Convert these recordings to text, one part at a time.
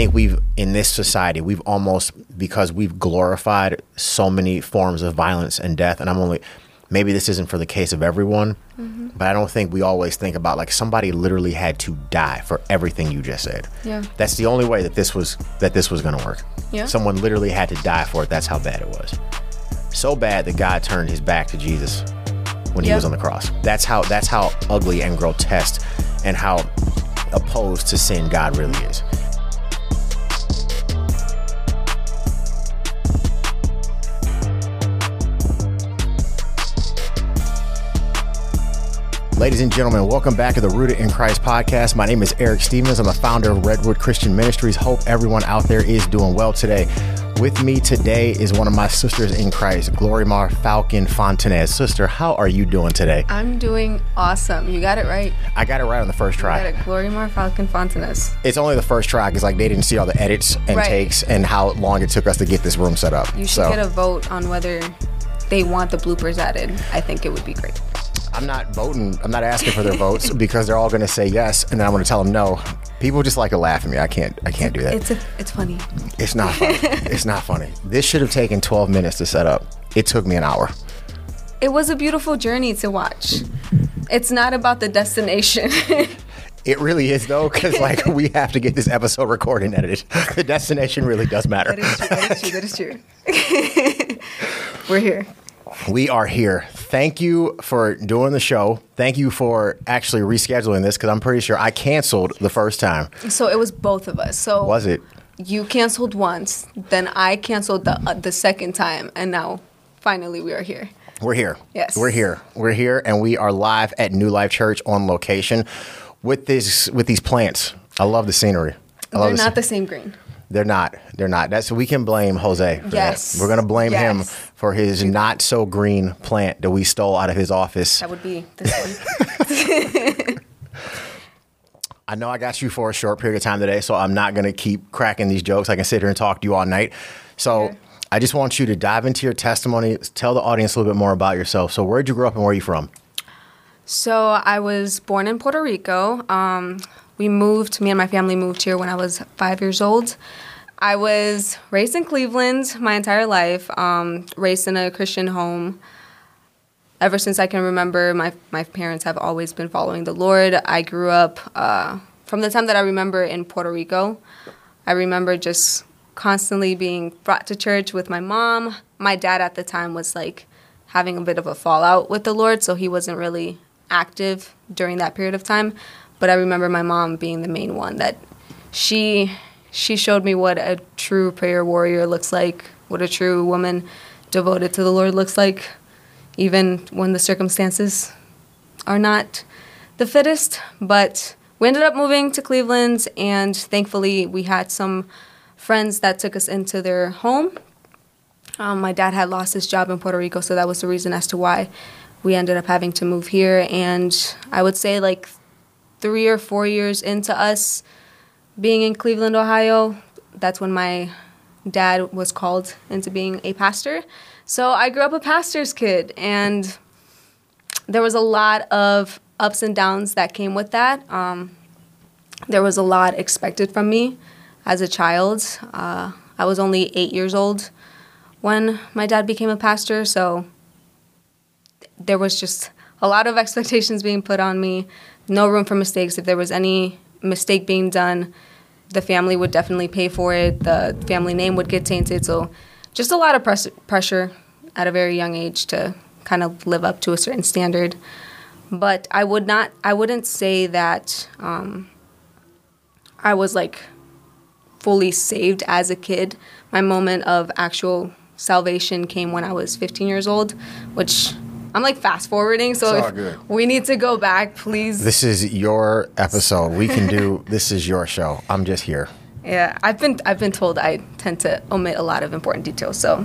think we've in this society we've almost because we've glorified so many forms of violence and death and i'm only maybe this isn't for the case of everyone mm-hmm. but i don't think we always think about like somebody literally had to die for everything you just said. Yeah. that's the only way that this was that this was going to work. Yeah. someone literally had to die for it. That's how bad it was. So bad that god turned his back to jesus when he was on the cross. That's how that's how ugly and grotesque and how opposed to sin god really is Ladies and gentlemen, welcome back to the Rooted in Christ podcast. My name is Eric Stevens. I'm the founder of Redwood Christian Ministries. Hope everyone out there is doing well today. With me today is one of my sisters in Christ, Glorymar Falcon Fontanez. Sister, how are you doing today? I'm doing awesome. You got it right. I got it right on the first You got try. it. Glorymar Falcon Fontanez. It's only the first try because like they didn't see all the edits and Right. takes and how long it took us to get this room set up. You should so get a vote on whether they want the bloopers added. I think it would be great. I'm not voting. I'm not asking for their votes because they're all going to say yes, and then I'm going to tell them no. People just like to laugh at me. I can't. I can't do that. It's a, it's funny. It's not funny. it's not funny. This should have taken 12 minutes to set up. It took me an hour. It was a beautiful journey to watch. It's not about the destination. It really is though, because like we have to get this episode recorded and edited. The destination really does matter. that is true. That is true. That is true. We're here. We are here. Thank you for doing the show. Thank you for actually rescheduling this because I'm pretty sure I canceled the first time. So it was both of us. So Was it? You canceled once, then I canceled the uh, the second time, and now finally we are here. We're here. Yes. We're here. We're here, and we are live at New Life Church on location with this with these plants. I love the scenery. I love They're the not the same green. They're not. They're not. That's we can blame Jose. For Yes. That. We're gonna blame him for his not so green plant that we stole out of his office. That would be this one. I know I got you for a short period of time today, so I'm not gonna keep cracking these jokes. I can sit here and talk to you all night. So Okay. I just want you to dive into your testimony. Tell the audience a little bit more about yourself. So where'd you grow up and where are you from? So I was born in Puerto Rico. Um, we moved, me and my family moved here when I was five years old. I was raised in Cleveland my entire life, um, raised in a Christian home. Ever since I can remember, my, my parents have always been following the Lord. I grew up uh, from the time that I remember in Puerto Rico. I remember just constantly being brought to church with my mom. My dad at the time was like having a bit of a fallout with the Lord, so he wasn't really active during that period of time. But I remember my mom being the main one that she she showed me what a true prayer warrior looks like, what a true woman devoted to the Lord looks like, even when the circumstances are not the fittest. But we ended up moving to Cleveland, and thankfully, we had some friends that took us into their home. Um, my dad had lost his job in Puerto Rico, so that was the reason as to why we ended up having to move here. And I would say, like, three or four years into us being in Cleveland, Ohio, that's when my dad was called into being a pastor. So I grew up a pastor's kid, and there was a lot of ups and downs that came with that. Um, there was a lot expected from me as a child. Uh, I was only eight years old when my dad became a pastor, so there was just a lot of expectations being put on me. No room for mistakes. If there was any mistake being done, the family would definitely pay for it. The family name would get tainted. So, just a lot of press- pressure at a very young age to kind of live up to a certain standard. But I would not. I wouldn't say that um, I was like fully saved as a kid. My moment of actual salvation came when I was 15 years old, which I'm like fast forwarding. So if good. we need to go back, please. This is your episode. We can do this is your show. I'm just here. Yeah, I've been I've been told I tend to omit a lot of important details. So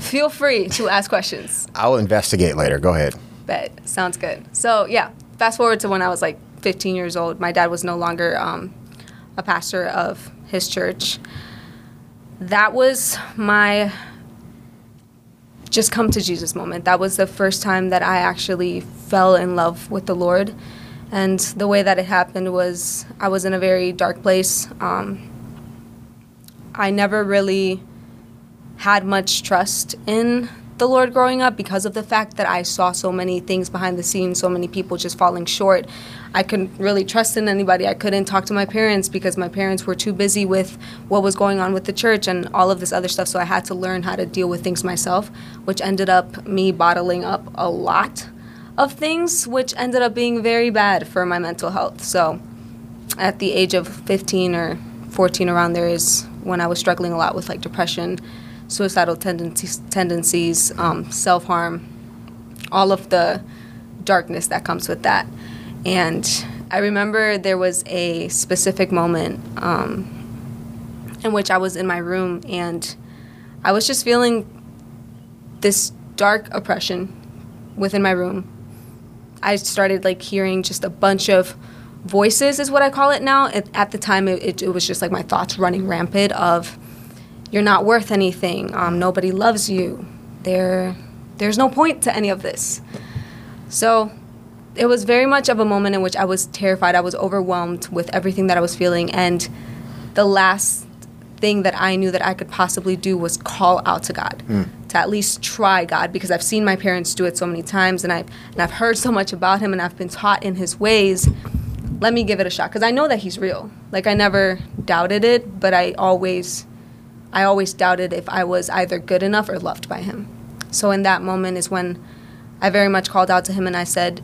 feel free to ask questions. I'll investigate later. Go ahead. Bet sounds good. So yeah, fast forward to when I was like 15 years old. My dad was no longer um, a pastor of his church. That was my just come to Jesus moment. That was the first time that I actually fell in love with the Lord. And the way that it happened was I was in a very dark place. Um, I never really had much trust in the Lord growing up because of the fact that I saw so many things behind the scenes, so many people just falling short. I couldn't really trust in anybody. I couldn't talk to my parents because my parents were too busy with what was going on with the church and all of this other stuff. So I had to learn how to deal with things myself, which ended up me bottling up a lot of things, which ended up being very bad for my mental health. So at the age of 15 or 14 around there is when I was struggling a lot with like depression suicidal tendencies, tendencies um, self harm, all of the darkness that comes with that. And I remember there was a specific moment um, in which I was in my room and I was just feeling this dark oppression within my room. I started like hearing just a bunch of voices, is what I call it now. At, the time, it, it was just like my thoughts running rampant of you're not worth anything. Um, nobody loves you. There, there's no point to any of this. So it was very much of a moment in which I was terrified. I was overwhelmed with everything that I was feeling. And the last thing that I knew that I could possibly do was call out to God, mm. to at least try God, because I've seen my parents do it so many times and I've, and I've heard so much about Him and I've been taught in His ways. Let me give it a shot, because I know that He's real. Like, I never doubted it, but I always I always doubted if I was either good enough or loved by him. So in that moment is when I very much called out to him and I said,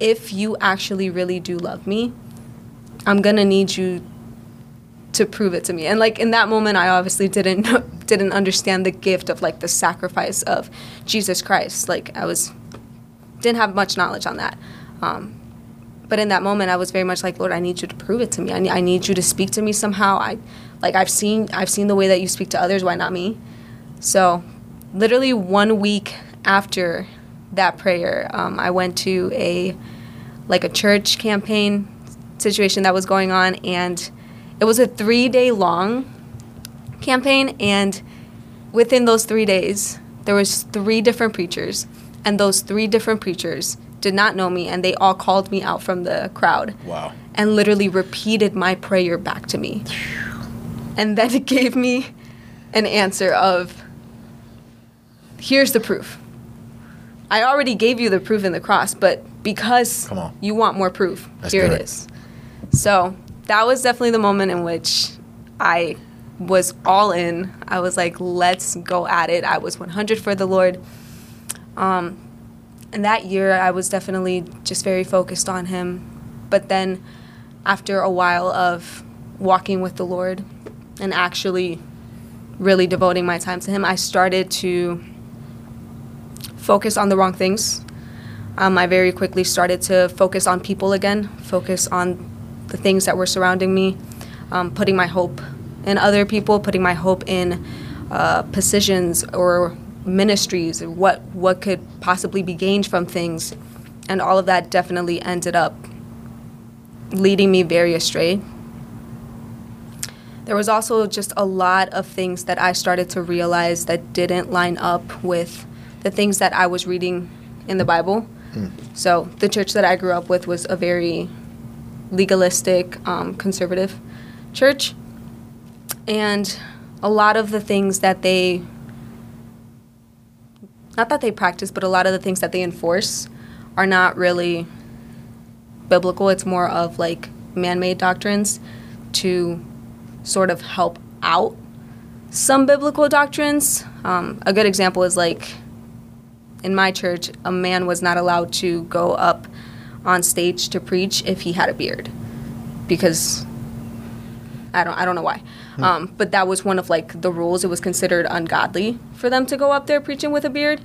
if you actually really do love me, I'm gonna need you to prove it to me. And like in that moment, I obviously didn't didn't understand the gift of like the sacrifice of Jesus Christ. Like I was didn't have much knowledge on that. Um, but in that moment, I was very much like, Lord, I need you to prove it to me. I need, I need you to speak to me somehow. I like I've seen I've seen the way that you speak to others. Why not me? So, literally one week after that prayer, um, I went to a like a church campaign situation that was going on, and it was a three day long campaign. And within those three days, there was three different preachers, and those three different preachers did not know me, and they all called me out from the crowd. Wow! And literally repeated my prayer back to me and then it gave me an answer of here's the proof. I already gave you the proof in the cross, but because you want more proof, That's here it is. So that was definitely the moment in which I was all in. I was like, let's go at it. I was 100 for the Lord. Um, and that year, I was definitely just very focused on Him. But then, after a while of walking with the Lord, and actually really devoting my time to him, I started to focus on the wrong things. Um, I very quickly started to focus on people again, focus on the things that were surrounding me, um, putting my hope in other people, putting my hope in uh, positions or ministries, what what could possibly be gained from things, and all of that definitely ended up leading me very astray there was also just a lot of things that I started to realize that didn't line up with the things that I was reading in the Bible. Hmm. So the church that I grew up with was a very legalistic, um, conservative church. And a lot of the things that they, not that they practice, but a lot of the things that they enforce are not really biblical. It's more of like man made doctrines to sort of help out some biblical doctrines. Um, a good example is like in my church, a man was not allowed to go up on stage to preach if he had a beard because I don't I don't know why. Hmm. Um, but that was one of like the rules. It was considered ungodly for them to go up there preaching with a beard.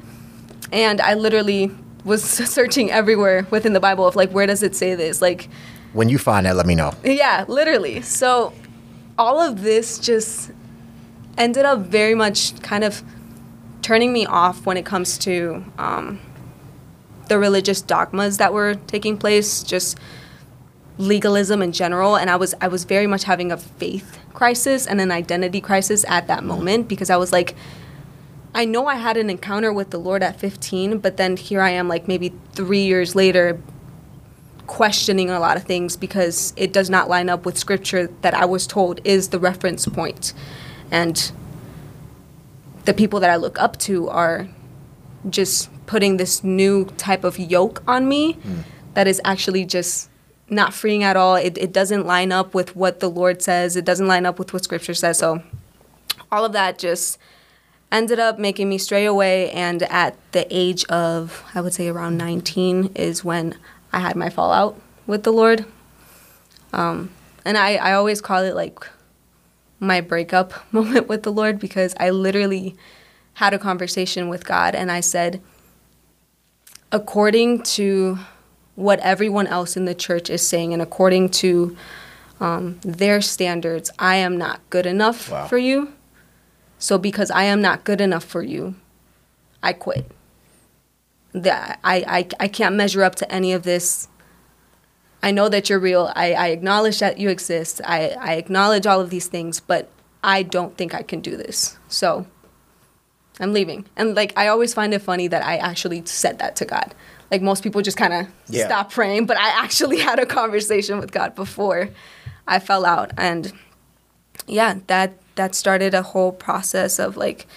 And I literally was searching everywhere within the Bible of like where does it say this? Like when you find that, let me know. Yeah, literally. So all of this just ended up very much kind of turning me off when it comes to um, the religious dogmas that were taking place, just legalism in general. And I was I was very much having a faith crisis and an identity crisis at that moment because I was like, I know I had an encounter with the Lord at 15, but then here I am, like maybe three years later, questioning a lot of things because it does not line up with scripture that I was told is the reference point. And the people that I look up to are just putting this new type of yoke on me mm. that is actually just not freeing at all. It, it doesn't line up with what the Lord says, it doesn't line up with what scripture says. So all of that just ended up making me stray away. And at the age of, I would say around 19, is when I had my fallout with the Lord. Um, and I, I always call it like my breakup moment with the Lord because I literally had a conversation with God and I said, according to what everyone else in the church is saying and according to um, their standards, I am not good enough wow. for you. So because I am not good enough for you, I quit. That I, I, I can't measure up to any of this. I know that you're real. I, I acknowledge that you exist. I, I acknowledge all of these things, but I don't think I can do this. So I'm leaving. And like I always find it funny that I actually said that to God. Like most people just kind of yeah. stop praying, but I actually had a conversation with God before I fell out and yeah, that that started a whole process of like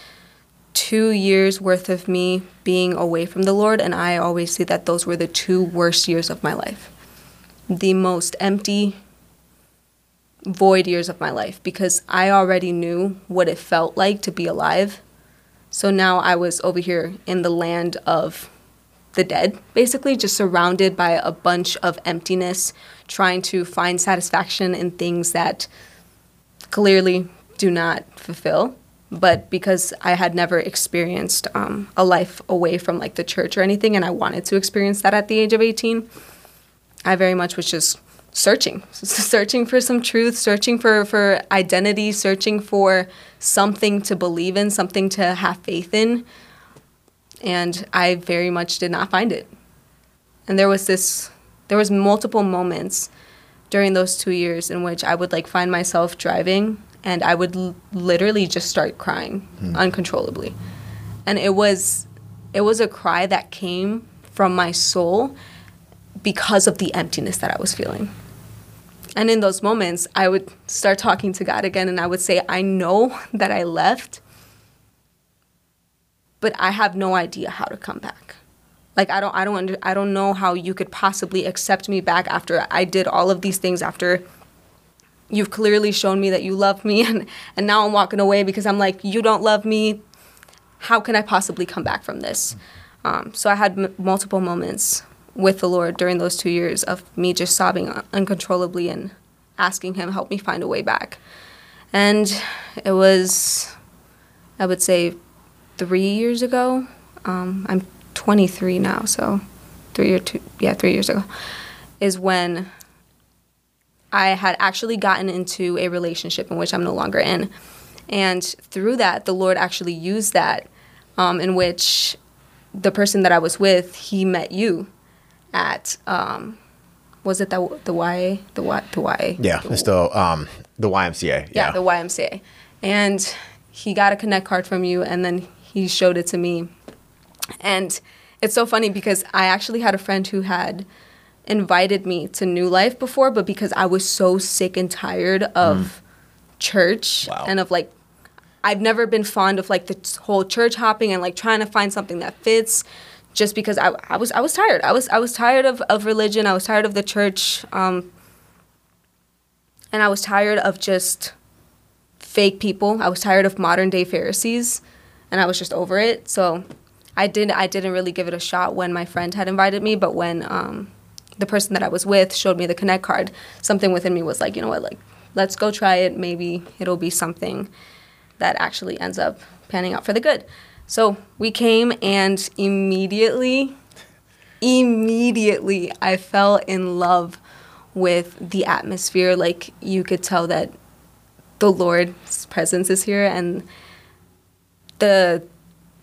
2 years worth of me being away from the Lord and I always say that those were the two worst years of my life. The most empty void years of my life because I already knew what it felt like to be alive so now I was over here in the land of the dead, basically, just surrounded by a bunch of emptiness, trying to find satisfaction in things that clearly do not fulfill. But because I had never experienced um, a life away from like the church or anything, and I wanted to experience that at the age of 18, I very much was just searching, searching for some truth, searching for, for identity, searching for something to believe in, something to have faith in. And I very much did not find it. And there was this, there was multiple moments during those two years in which I would like find myself driving and I would l- literally just start crying mm. uncontrollably. And it was, it was a cry that came from my soul because of the emptiness that I was feeling. And in those moments, I would start talking to God again and I would say, I know that I left, but I have no idea how to come back. Like I don't I don't under, I don't know how you could possibly accept me back after I did all of these things after you've clearly shown me that you love me and and now I'm walking away because I'm like you don't love me. How can I possibly come back from this? Um, so I had m- multiple moments with the Lord during those two years of me just sobbing uncontrollably and asking Him help me find a way back. And it was, I would say, three years ago. Um, I'm 23 now, so three or two, yeah, three years ago, is when I had actually gotten into a relationship in which I'm no longer in. And through that, the Lord actually used that, um, in which the person that I was with, he met you at um, was it the the Y the Y the Y? Yeah, the, it's the um the YMCA. Yeah. yeah, the YMCA, and he got a connect card from you, and then he showed it to me, and it's so funny because I actually had a friend who had invited me to New Life before, but because I was so sick and tired of mm. church wow. and of like I've never been fond of like the whole church hopping and like trying to find something that fits just because I, I was I was tired. I was I was tired of, of religion. I was tired of the church. Um, and I was tired of just fake people. I was tired of modern day Pharisees, and I was just over it. So I didn't I didn't really give it a shot when my friend had invited me, but when um, the person that I was with showed me the connect card, something within me was like, you know what, like let's go try it. Maybe it'll be something that actually ends up panning out for the good. So we came and immediately, immediately, I fell in love with the atmosphere. Like you could tell that the Lord's presence is here and the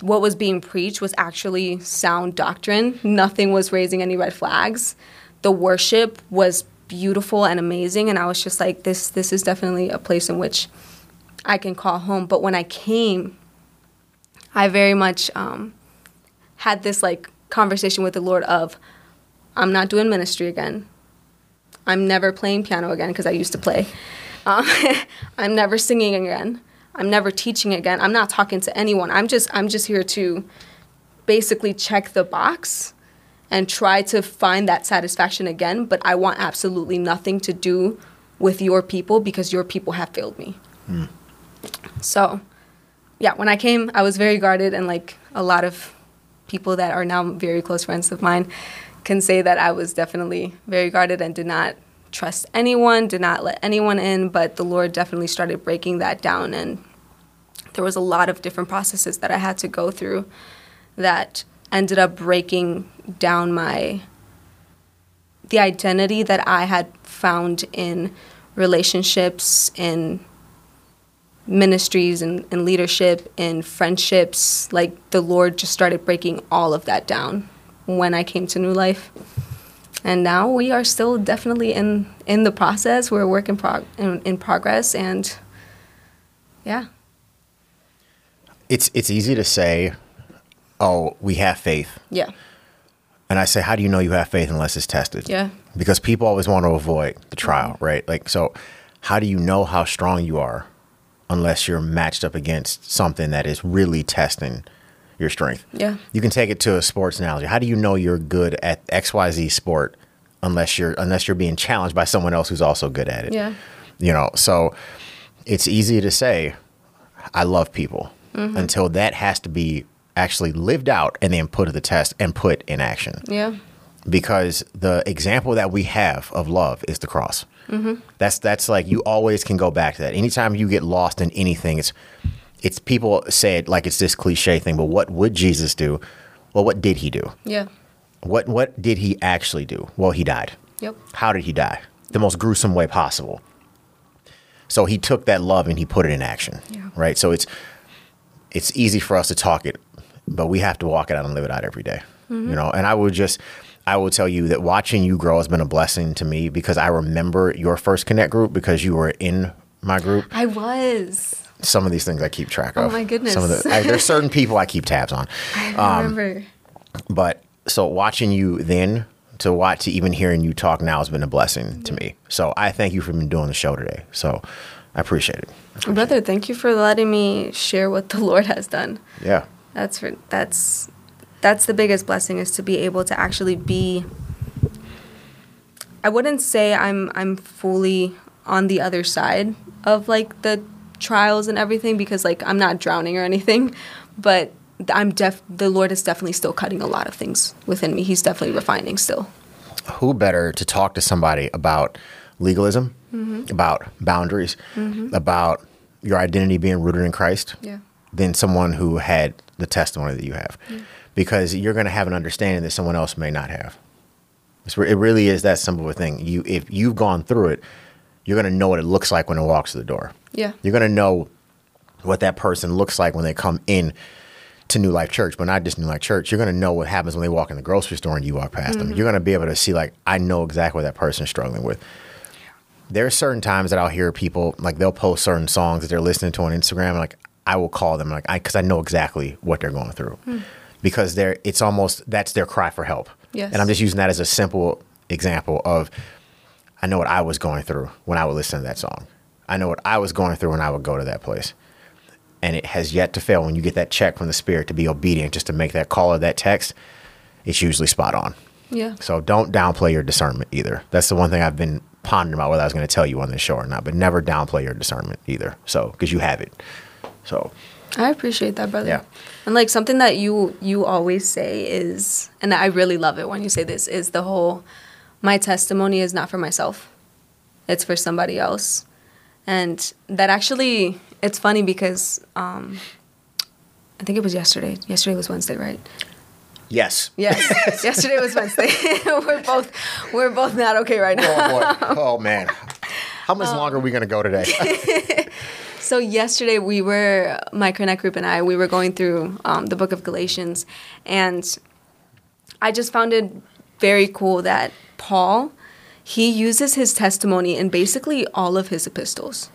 what was being preached was actually sound doctrine. Nothing was raising any red flags. The worship was beautiful and amazing and I was just like this this is definitely a place in which I can call home. But when I came I very much um, had this like conversation with the Lord of, I'm not doing ministry again. I'm never playing piano again because I used to play. Um, I'm never singing again. I'm never teaching again. I'm not talking to anyone. I'm just I'm just here to basically check the box and try to find that satisfaction again, but I want absolutely nothing to do with your people because your people have failed me. Mm. So, yeah, when I came, I was very guarded, and like a lot of people that are now very close friends of mine can say that I was definitely very guarded and did not trust anyone, did not let anyone in, but the Lord definitely started breaking that down. And there was a lot of different processes that I had to go through that ended up breaking down my the identity that I had found in relationships, in ministries and, and leadership, in friendships. Like the Lord just started breaking all of that down when I came to New Life. And now we are still definitely in, in the process. We're a work in, prog- in, in progress. And yeah. It's, it's easy to say, oh, we have faith. Yeah. And I say, how do you know you have faith unless it's tested? Yeah. Because people always want to avoid the trial, mm-hmm. right? Like, so how do you know how strong you are unless you're matched up against something that is really testing your strength? Yeah. You can take it to a sports analogy. How do you know you're good at XYZ sport unless you're unless you're being challenged by someone else who's also good at it? Yeah. You know, so it's easy to say I love people mm-hmm. until that has to be actually lived out and then put to the test and put in action. Yeah. Because the example that we have of love is the cross. Mm-hmm. That's that's like you always can go back to that. Anytime you get lost in anything, it's it's people say it like it's this cliche thing, but what would Jesus do? Well, what did he do? Yeah. What what did he actually do? Well, he died. Yep. How did he die? The most gruesome way possible. So he took that love and he put it in action. Yeah. Right? So it's it's easy for us to talk it but we have to walk it out and live it out every day, mm-hmm. You know, and I would just I will tell you that watching you grow has been a blessing to me because I remember your first connect group because you were in my group. I was. Some of these things I keep track of. Oh my goodness! Some of the I, there's certain people I keep tabs on. I um, remember. But so watching you then to watch to even hearing you talk now has been a blessing mm-hmm. to me. So I thank you for been doing the show today. So I appreciate it. I appreciate Brother, it. thank you for letting me share what the Lord has done. Yeah. That's for, that's that's the biggest blessing is to be able to actually be I wouldn't say I'm I'm fully on the other side of like the trials and everything because like I'm not drowning or anything, but I'm def the Lord is definitely still cutting a lot of things within me. He's definitely refining still. Who better to talk to somebody about legalism, mm-hmm. about boundaries, mm-hmm. about your identity being rooted in Christ? Yeah. Than someone who had the testimony that you have, mm. because you're going to have an understanding that someone else may not have. It's, it really is that simple of a thing. You, if you've gone through it, you're going to know what it looks like when it walks to the door. Yeah, you're going to know what that person looks like when they come in to New Life Church, but not just New Life Church. You're going to know what happens when they walk in the grocery store and you walk past mm-hmm. them. You're going to be able to see, like, I know exactly what that person's struggling with. There are certain times that I'll hear people like they'll post certain songs that they're listening to on Instagram. And, Like I will call them like I because I know exactly what they're going through mm. because they're it's almost that's their cry for help. Yes. And I'm just using that as a simple example of I know what I was going through when I would listen to that song. I know what I was going through when I would go to that place. And it has yet to fail when you get that check from the spirit to be obedient just to make that call or that text, it's usually spot on. Yeah. So don't downplay your discernment either. That's the one thing I've been pondering about whether I was going to tell you on this show or not, but never downplay your discernment either. So, because you have it. So I appreciate that, brother. Yeah. And like something that you you always say is and I really love it when you say this is the whole my testimony is not for myself. It's for somebody else. And that actually it's funny because um I think it was yesterday. Yesterday was Wednesday, right? Yes. Yes. yesterday was Wednesday. we're both we're both not okay right now. Oh boy. Oh man. How much um, longer are we going to go today? So yesterday we were my connect group and I we were going through um, the book of Galatians, and I just found it very cool that Paul he uses his testimony in basically all of his epistles.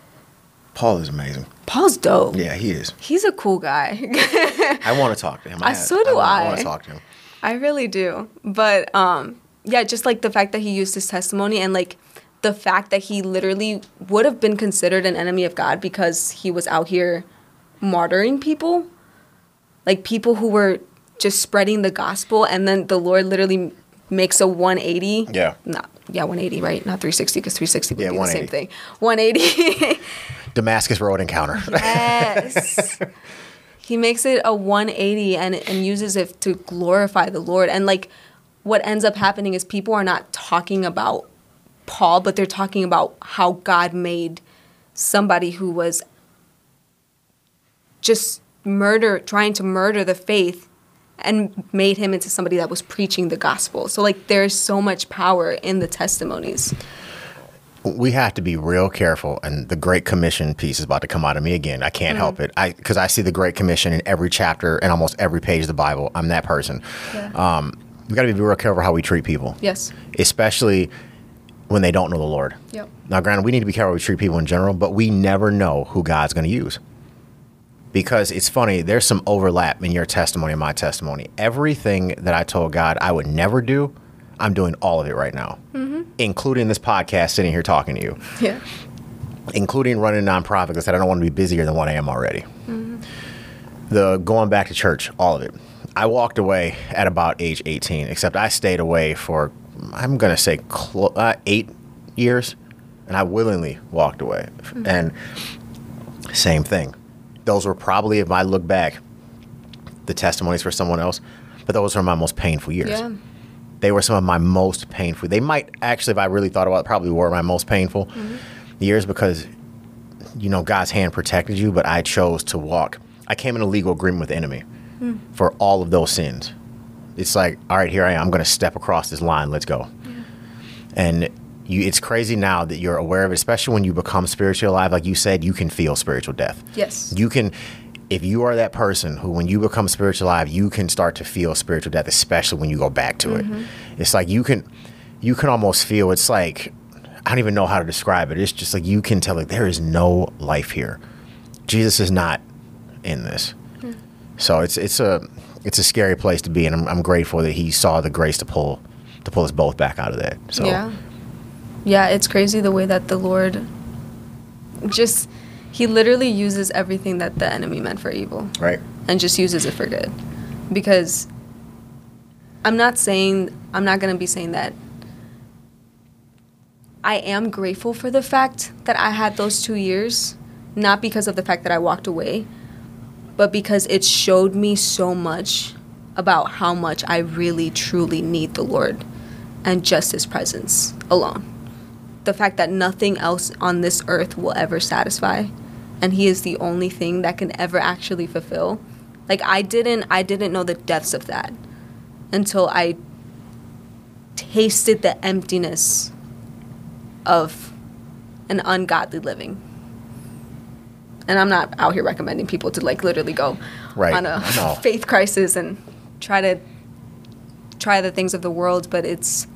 Paul is amazing. Paul's dope. Yeah, he is. He's a cool guy. I want to talk to him. I, so do I. I want to talk to him. I really do. But um, yeah, just like the fact that he used his testimony and like the fact that he literally would have been considered an enemy of God because he was out here martyring people, like people who were just spreading the gospel, and then the Lord literally makes a 180. Yeah. Not yeah, 180, right? Not 360 because 360 would Yeah, be the same thing. 180. Damascus Road encounter. Yes. he makes it a 180 and and uses it to glorify the Lord. And like what ends up happening is people are not talking about Paul, but they're talking about how God made somebody who was just murder trying to murder the faith and made him into somebody that was preaching the gospel. So like there's so much power in the testimonies. we have to be real careful and the great commission piece is about to come out of me again. I can't help it. I because i see the great commission in every chapter and almost every page of the bible. I'm that person. Um, we got to be real careful how we treat people. Yes. especially when they don't know the lord Yep. now granted we need to be careful we treat people in general but we never know who god's going to use because it's funny there's some overlap in your testimony and my testimony everything that i told god i would never do i'm doing all of it right now mm-hmm. including this podcast sitting here talking to you Yeah. including running a nonprofit because I don't want to be busier than what I am already. Mm-hmm. The going back to church, all of it. I walked away at about age 18, except I stayed away for, I'm going to say, clo- uh, eight years, and I willingly walked away. Mm-hmm. And same thing. Those were probably, if I look back, the testimonies for someone else, but those were my most painful years Yeah. they were some of my most painful. They might actually, if I really thought about it, probably were my most painful mm-hmm. years because, you know, God's hand protected you, but I chose to walk. I came in a legal agreement with the enemy hmm. for all of those sins. It's like, all right, here I am. I'm going to step across this line. Let's go. And you, it's crazy now that you're aware of it, especially when you become spiritually alive. Like you said, you can feel spiritual death. Yes. You can, if you are that person who, when you become spiritual alive, you can start to feel spiritual death, especially when you go back to it. Mm-hmm. It's like you can, you can almost feel. It's like I don't even know how to describe it. It's just like you can tell like there is no life here. Jesus is not in this. Hmm. So it's it's a it's a scary place to be, and I'm, I'm grateful that He saw the grace to pull to pull us both back out of that. So Yeah. Yeah, it's crazy the way that the Lord just he literally uses everything that the enemy meant for evil right, and just uses it for good. Because I'm not saying I'm not going to be saying that I am grateful for the fact that I had those 2 years, not because of the fact that I walked away, but because it showed me so much about how much I really truly need the Lord and just his presence alone. The fact that nothing else on this earth will ever satisfy and he is the only thing that can ever actually fulfill. Like I didn't I didn't know the depths of that until I tasted the emptiness of an ungodly living. And I'm not out here recommending people to like literally go Right. on a No. faith crisis and try to try the things of the world, but it's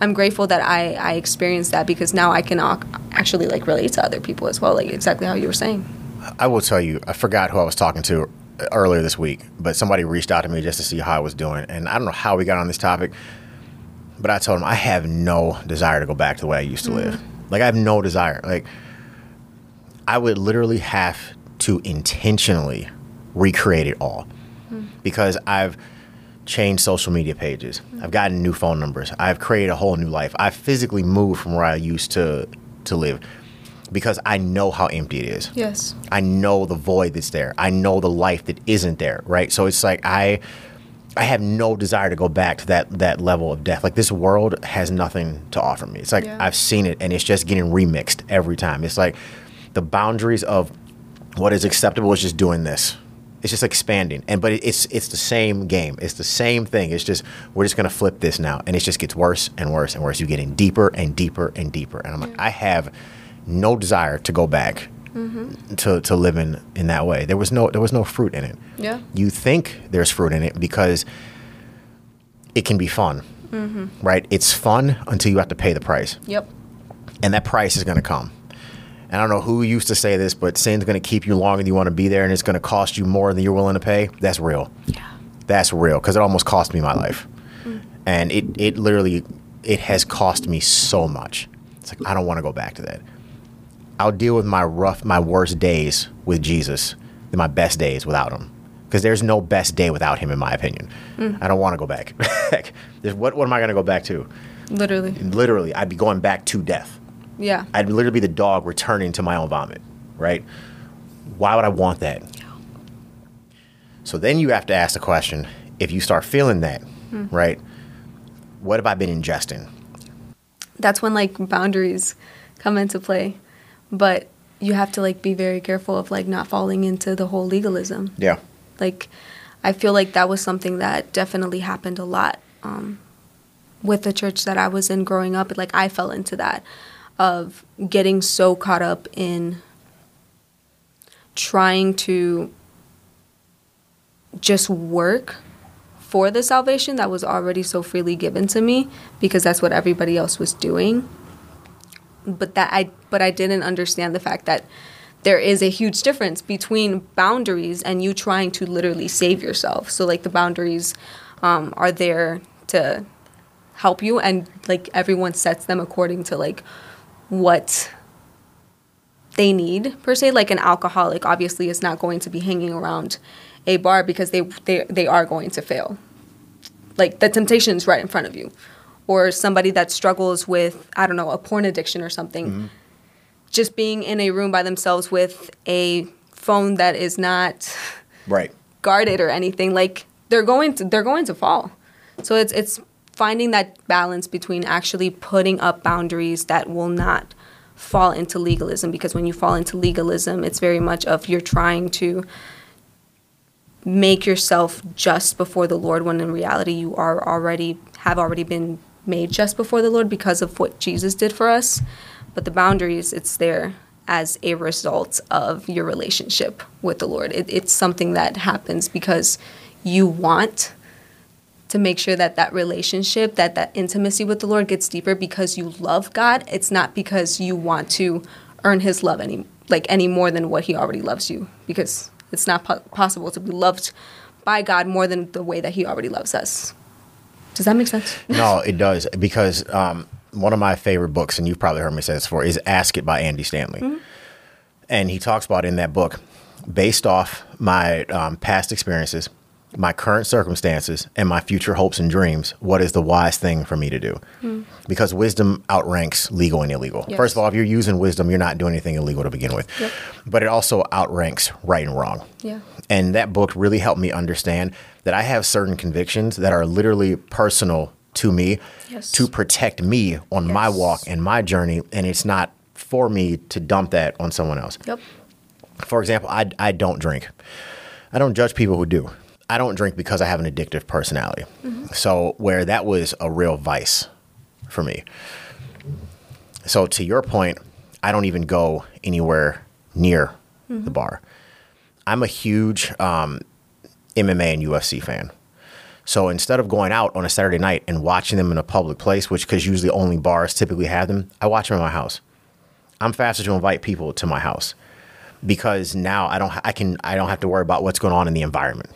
I'm grateful that I I experienced that because now I can actually like relate to other people as well, like exactly how you were saying. I will tell you, I forgot who I was talking to earlier this week, but somebody reached out to me just to see how I was doing, and I don't know how we got on this topic, but I told him I have no desire to go back to the way I used to mm. live. Like I have no desire. Like I would literally have to intentionally recreate it all because I've changed social media pages. I've gotten new phone numbers. I've created a whole new life. I've physically moved from where I used to to live because I know how empty it is. Yes. I know the void that's there. I know the life that isn't there, right? So it's like I I have no desire to go back to that that level of death. Like this world has nothing to offer me. It's like Yeah. I've seen it and it's just getting remixed every time. It's like the boundaries of what is acceptable is just doing this. It's just expanding. And but it's it's the same game. It's the same thing. It's just we're just gonna flip this now. And it just gets worse and worse and worse. You're getting deeper and deeper and deeper. And I'm like, I have no desire to go back mm-hmm. to, to living in that way. There was no there was no fruit in it. Yeah. You think there's fruit in it because it can be fun. Mm-hmm. Right? It's fun until you have to pay the price. Yep. And that price is going to come. And I don't know who used to say this, but sin's going to keep you longer than you want to be there and it's going to cost you more than you're willing to pay. That's real. Yeah. That's real because it almost cost me my mm. life. And it, it literally it has cost me so much. It's like I don't want to go back to that. I'll deal with my rough, my worst days with Jesus than my best days without him. Because there's no best day without him, in my opinion. Mm. I don't want to go back. What, what am I going to go back to? Literally. Literally, I'd be going back to death. Yeah. I'd literally be the dog returning to my own vomit, right? Why would I want that? So then you have to ask the question if you start feeling that, right? What have I been ingesting? That's when like boundaries come into play. But you have to like be very careful of like not falling into the whole legalism. Yeah. Like, I feel like that was something that definitely happened a lot um, with the church that I was in growing up. Like, I fell into that of getting so caught up in trying to just work for the salvation that was already so freely given to me because that's what everybody else was doing but that I but I didn't understand the fact that there is a huge difference between boundaries and you trying to literally save yourself. So like the boundaries um, are there to help you, and like everyone sets them according to like what they need per se. Like an alcoholic obviously is not going to be hanging around a bar because they they they are going to fail. Like the temptation is right in front of you or somebody that struggles with I don't know a porn addiction or something, mm-hmm. just being in a room by themselves with a phone that is not Right. guarded or anything, like they're going to they're going to fall. So it's it's finding that balance between actually putting up boundaries that will not fall into legalism because when you fall into legalism, it's very much of you're trying to make yourself just before the Lord when in reality you are already have already been made just before the Lord because of what Jesus did for us. But the boundaries, it's there as a result of your relationship with the Lord. It, it's something that happens because you want to make sure that that relationship, that that intimacy with the Lord gets deeper because you love God. It's not because you want to earn His love any like any more than what He already loves you. Because it's not po- possible to be loved by God more than the way that He already loves us. Does that make sense? No, it does because um, one of my favorite books, and you've probably heard me say this before, is "Ask It" by Andy Stanley, and he talks about in that book, based off my um, past experiences, my current circumstances, and my future hopes and dreams, what is the wise thing for me to do? Hmm. Because wisdom outranks legal and illegal. Yes. First of all, if you're using wisdom, you're not doing anything illegal to begin with, Yep. but it also outranks right and wrong. Yeah. And that book really helped me understand that I have certain convictions that are literally personal to me Yes. to protect me on my walk and my journey. And it's not for me to dump that on someone else. Yep. For example, I, I don't drink. I don't judge people who do. I don't drink because I have an addictive personality. So, where that was a real vice for me. So, to your point, I don't even go anywhere near the bar. I'm a huge um, MMA and UFC fan. So instead of going out on a Saturday night and watching them in a public place, which because usually only bars typically have them, I watch them in my house. I'm faster to invite people to my house because now I don't I can I don't have to worry about what's going on in the environment.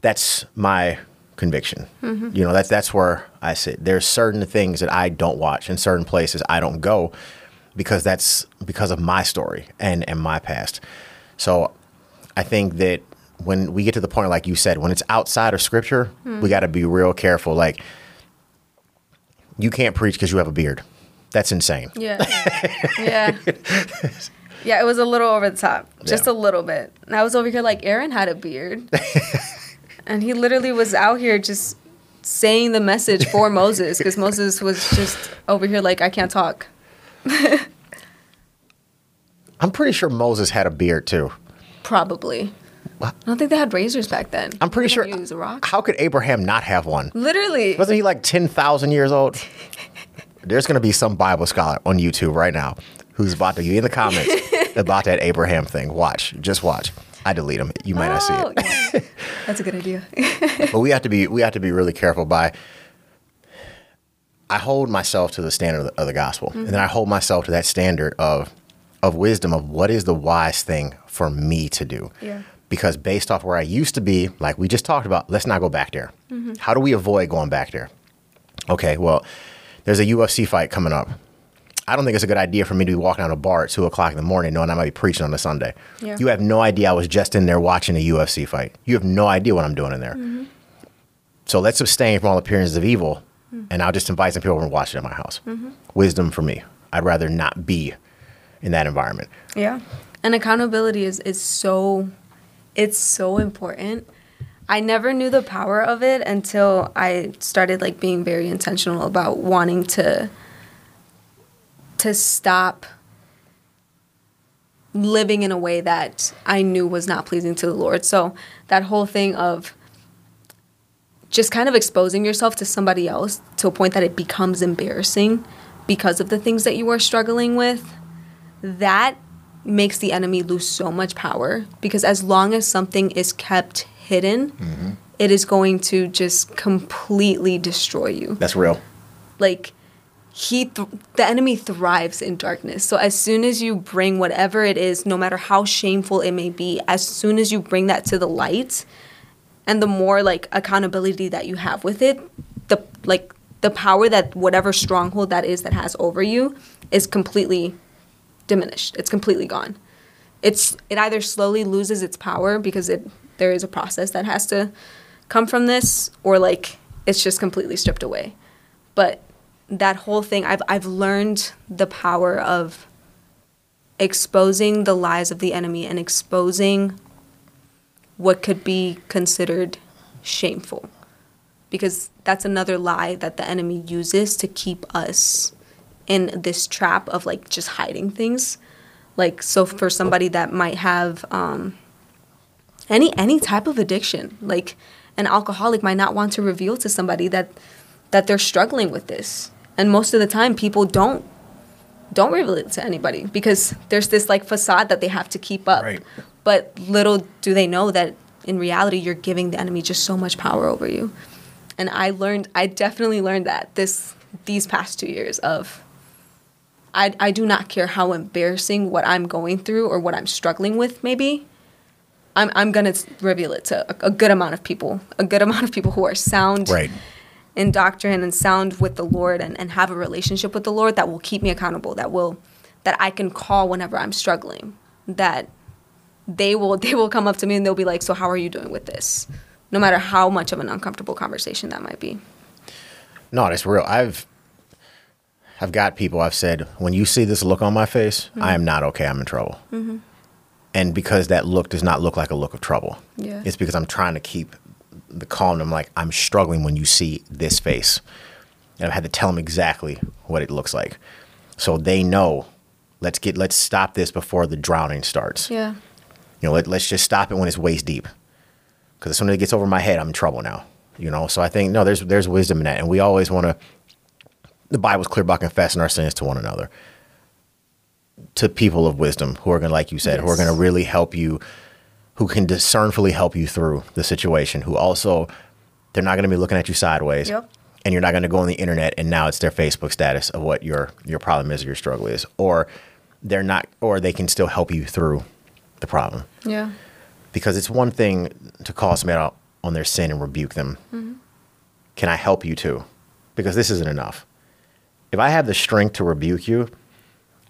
That's my conviction. Mm-hmm. You know, that's that's where I sit. There's certain things that I don't watch and certain places I don't go because that's because of my story and and my past. So I think that when we get to the point like you said, when it's outside of scripture, we mm. got to be real careful like you can't preach because you have a beard. That's insane. Yeah. yeah. Yeah, it was a little over the top. Just Yeah. a little bit. And I was over here like Aaron had a beard. and he literally was out here just saying the message for Moses because Moses was just over here like I can't talk. I'm pretty sure Moses had a beard too. Probably. I don't think they had razors back then. I'm pretty sure. Use a rock. How could Abraham not have one? Literally. Wasn't he like 10,000 years old? There's going to be some Bible scholar on YouTube right now who's about to be in the comments about that Abraham thing. Watch. Just watch. I delete them. You might not see Oh, it. yeah. That's a good idea. but we have to be we have to be really careful by I hold myself to the standard of the, of the gospel. And then I mm-hmm. hold myself to that standard of of wisdom of what is the wise thing for me to do. Yeah. Because based off where I used to be, like we just talked about, let's not go back there. Mm-hmm. How do we avoid going back there? Okay, well, there's a UFC fight coming up. I don't think it's a good idea for me to be walking out of a bar at two o'clock in the morning knowing I might be preaching on a Sunday. Yeah. You have no idea I was just in there watching a UFC fight. You have no idea what I'm doing in there. Mm-hmm. So let's abstain from all appearances of evil, mm-hmm. and I'll just invite some people over and watch it at my house. Mm-hmm. Wisdom for me. I'd rather not be in that environment. Yeah. And accountability is, is so it's so important. I never knew the power of it until I started like being very intentional about wanting to to stop living in a way that I knew was not pleasing to the Lord. So that whole thing of just kind of exposing yourself to somebody else to a point that it becomes embarrassing because of the things that you are struggling with, that makes the enemy lose so much power because as long as something is kept hidden, mm-hmm. it is going to just completely destroy you That's real. like he th- the enemy thrives in darkness. So as soon as you bring whatever it is no matter how shameful it may be as soon as you bring that to the light and the more like accountability that you have with it the like the power that whatever stronghold that is that has over you is completely diminished. It's completely gone. It's it either slowly loses its power because it there is a process that has to come from this or like it's just completely stripped away. But that whole thing I've I've learned the power of exposing the lies of the enemy and exposing what could be considered shameful. Because that's another lie that the enemy uses to keep us in this trap of like just hiding things. Like so for somebody that might have um, any any type of addiction like an alcoholic might not want to reveal to somebody that that they're struggling with this and most of the time people don't don't reveal it to anybody because there's this like facade that they have to keep up Right. but little do they know that in reality you're giving the enemy just so much power over you and i learned i definitely learned that this these past two years of I, I do not care how embarrassing what i'm going through or what i'm struggling with maybe i'm, I'm going to reveal it to a, a good amount of people a good amount of people who are sound Right. In doctrine and sound with the Lord and, and have a relationship with the Lord that will keep me accountable, that will that I can call whenever I'm struggling. That they will they will come up to me and they'll be like, So how are you doing with this? No matter how much of an uncomfortable conversation that might be. No, that's real. I've I've got people I've said, when you see this look on my face, mm-hmm. I am not okay. I'm in trouble. Mm-hmm. And because that look does not look like a look of trouble, Yeah. it's because I'm trying to keep the calm. I'm like, I'm struggling when you see this face. And I've had to tell them exactly what it looks like. So they know, let's get, let's stop this before the drowning starts. Yeah. You know, let, let's just stop it when it's waist deep. Because as soon as it gets over my head, I'm in trouble now. You know, so I think no, there's there's wisdom in that, and we always want to. The Bible's clear about confessing our sins to one another. To people of wisdom who are going to, like you said, who are going to really help you, who can discernfully help you through the situation. Who also, they're not going to be looking at you sideways, Yep. and you're not going to go on the internet and now it's their Facebook status of what your your problem is or your struggle is, or they're not, or they can still help you through the problem Yeah. because it's one thing to call somebody out on their sin and rebuke them. Mm-hmm. Can I help you too? Because this isn't enough. If I have the strength to rebuke you,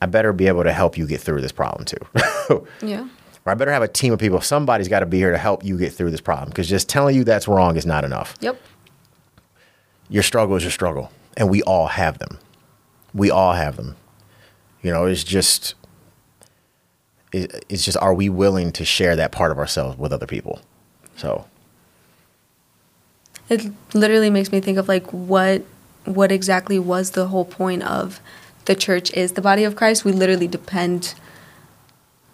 I better be able to help you get through this problem too. Yeah. Or I better have a team of people. Somebody's got to be here to help you get through this problem because just telling you that's wrong is not enough. Yep. Your struggle is your struggle, and we all have them. We all have them. You know, it's just it's just are we willing to share that part of ourselves with other people? So It literally makes me think of like what what exactly was the whole point of the church is the body of Christ. We literally depend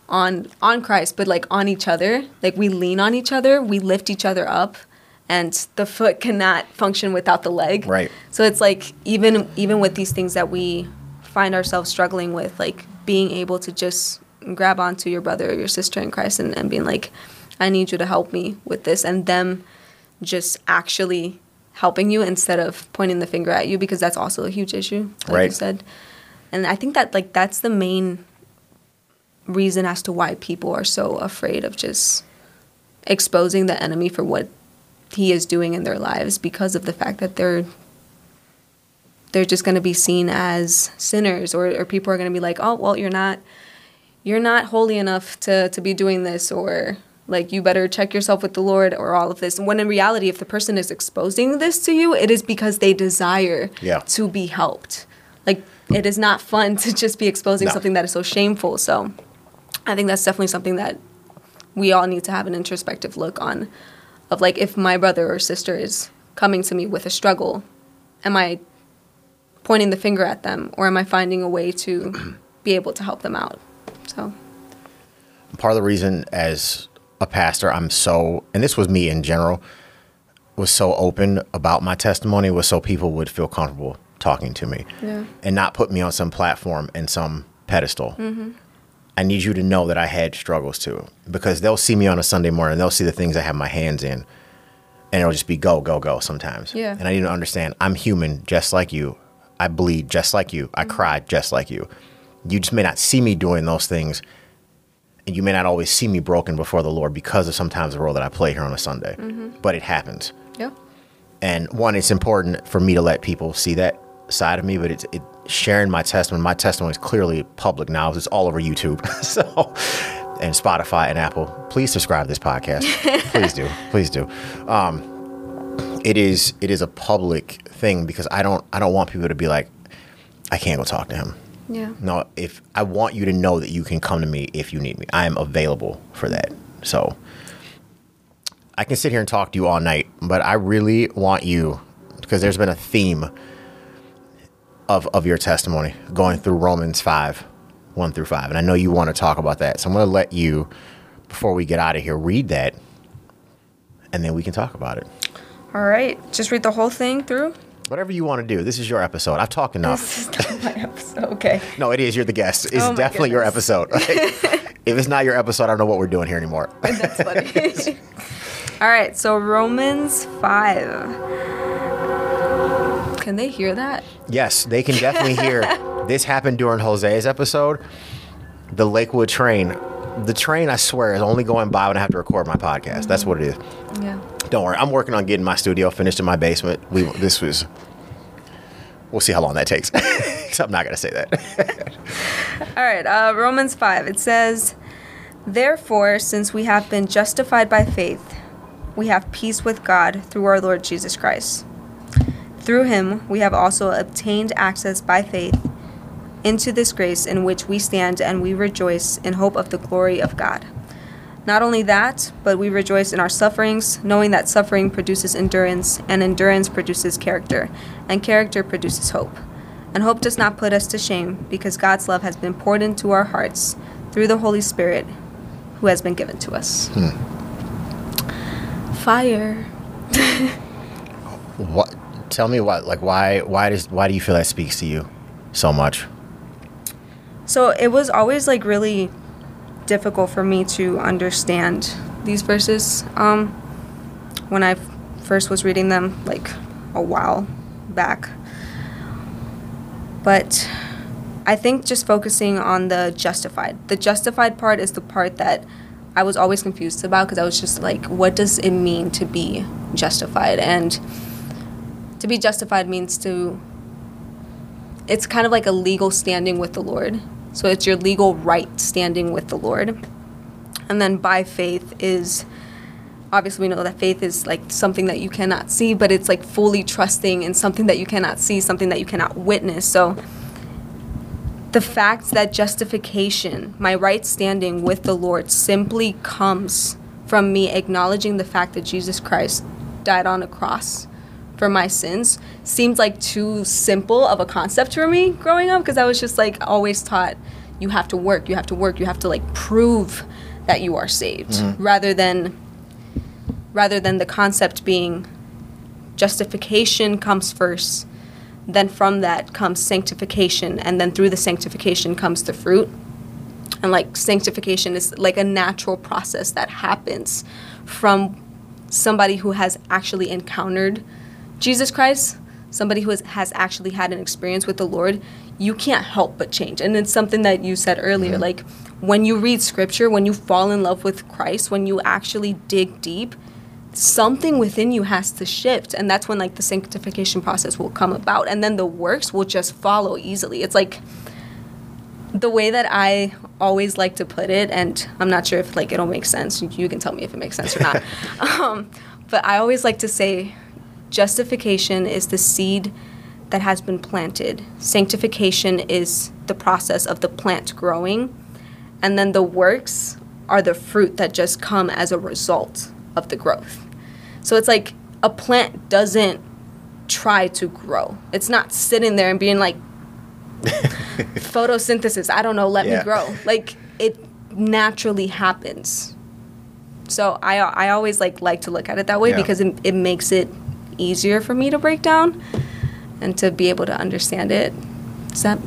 on on Christ, but like on each other. Like we lean on each other, we lift each other up, and the foot cannot function without the leg. Right. So it's like even even with these things that we find ourselves struggling with, like being able to just grab onto your brother or your sister in Christ and, and being like, I need you to help me with this and them just actually helping you instead of pointing the finger at you because that's also a huge issue, like you said. And I think that like that's the main reason as to why people are so afraid of just exposing the enemy for what he is doing in their lives because of the fact that they're they're just going to be seen as sinners or, or people are going to be like, "Oh, well, you're not you're not holy enough to to be doing this or like you better check yourself with the Lord or all of this." When in reality, if the person is exposing this to you, it is because they desire Yeah. to be helped. Like it is not fun to just be exposing No. something that is so shameful. So I think that's definitely something that we all need to have an introspective look on of like if my brother or sister is coming to me with a struggle, am I pointing the finger at them or am I finding a way to be able to help them out? So part of the reason as a pastor I'm so and this was me in general was so open about my testimony was so people would feel comfortable talking to me Yeah. and not put me on some platform and some pedestal. Mm-hmm. I need you to know that I had struggles too because they'll see me on a Sunday morning they'll see the things I have my hands in and it'll just be go go go sometimes. Yeah. And I need to understand I'm human just like you. I bleed just like you. I mm-hmm. cry just like you. You just may not see me doing those things and you may not always see me broken before the Lord because of sometimes the role that I play here on a Sunday. Mm-hmm. But it happens. yeah. And one, it's important for me to let people see that side of me, but it's it, sharing my testimony. My testimony is clearly public now. It's all over YouTube. so, and Spotify and Apple. Please subscribe to this podcast. please do. Please do. Um, it is it is a public thing because I don't I don't want people to be like, I can't go talk to him. Yeah. No, if I want you to know that you can come to me if you need me. I am available for that. So I can sit here and talk to you all night, but I really want you because there's been a theme of of your testimony going through Romans 5, 1 through 5. And I know you want to talk about that. So I'm going to let you before we get out of here read that and then we can talk about it. All right. Just read the whole thing through. Whatever you want to do. This is your episode. I've talked enough. This is not my episode. Okay. No, it is. You're the guest. It's Oh definitely your goodness. episode. if it's not your episode, I don't know what we're doing here anymore. That's funny. All right, so Romans 5. Can they hear that? yes, they can definitely hear. this happened during Jose's episode. The Lakewood train. The train, I swear, is only going by when I have to record my podcast. That's what it is. Yeah. Don't worry. I'm working on getting my studio finished in my basement. We this was. We'll see how long that takes. so I'm not gonna say that. All right, uh, Romans 5. It says, Therefore, since we have been justified by faith, we have peace with God through our Lord Jesus Christ. Through him, we have also obtained access by faith into this grace in which we stand and we rejoice in hope of the glory of God. Not only that, but we rejoice in our sufferings, knowing that suffering produces endurance, and endurance produces character, and character produces hope. And hope does not put us to shame, because God's love has been poured into our hearts through the Holy Spirit who has been given to us. Hmm. Fire. what? Tell me what? Like why? Why does? Why do you feel that speaks to you so much? So it was always like really difficult for me to understand these verses um, when I first was reading them, like a while back. But I think just focusing on the justified. The justified part is the part that I was always confused about because I was just like, what does it mean to be justified? And to be justified means to it's kind of like a legal standing with the Lord. So it's your legal right standing with the Lord. And then by faith is obviously we know that faith is like something that you cannot see, but it's like fully trusting in something that you cannot see, something that you cannot witness. So the fact that justification, my right standing with the Lord, simply comes from me acknowledging the fact that Jesus Christ died on a cross for my sins seemed like too simple of a concept for me growing up because I was just like always taught you have to work, you have to work, you have to like prove that you are saved mm-hmm. rather than rather than the concept being justification comes first then from that comes sanctification and then through the sanctification comes the fruit. And like sanctification is like a natural process that happens from somebody who has actually encountered Jesus Christ, somebody who has, has actually had an experience with the Lord, you can't help but change. And it's something that you said earlier. Like when you read scripture, when you fall in love with Christ, when you actually dig deep, something within you has to shift. And that's when like the sanctification process will come about. And then the works will just follow easily. It's like the way that i always like to put it and i'm not sure if like it'll make sense. You can tell me if it makes sense or not. Um, but i always like to say justification is the seed that has been planted sanctification is the process of the plant growing and then the works are the fruit that just come as a result of the growth so it's like a plant doesn't try to grow. It's not sitting there and being like photosynthesis, I don't know, let Yeah. me grow. Like it naturally happens. So I I always like like to look at it that way Yeah. because it, it makes it easier for me to break down and to be able to understand it. Does that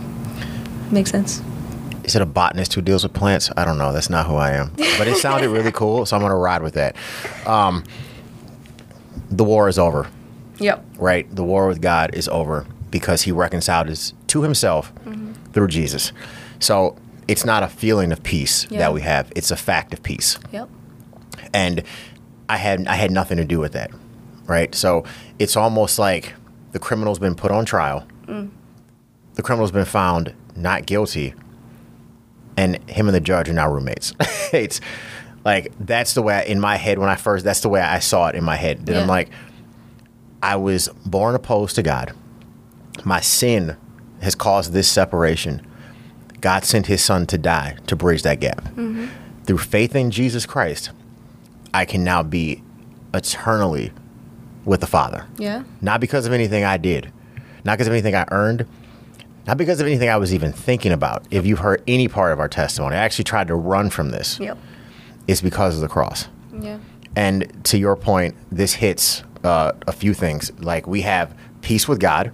make sense? Is it a botanist who deals with plants? I don't know. That's not who I am. But it sounded really cool, so I'm going to ride with that. Um, the war is over, Yep. right? The war with God is over because he reconciled us to himself through Jesus. So it's not a feeling of peace Yeah. that we have, it's a fact of peace. Yep. and I had I had nothing to do with that, right? So it's almost like the criminal's been put on trial. Mm. The criminal's been found not guilty, and him and the judge are now roommates. it's like that's the way I, in my head when I first that's the way I saw it in my head. That I'm like, I was born opposed to God. My sin has caused this separation. God sent His Son to die to bridge that gap. Mm-hmm. Through faith in Jesus Christ, I can now be eternally with the Father. Yeah. Not because of anything I did, not because of anything I earned, not because of anything I was even thinking about. If you've heard any part of our testimony, I actually tried to run from this. Yep. It's because of the cross. Yeah. And to your point, this hits uh, a few things. Like we have peace with God,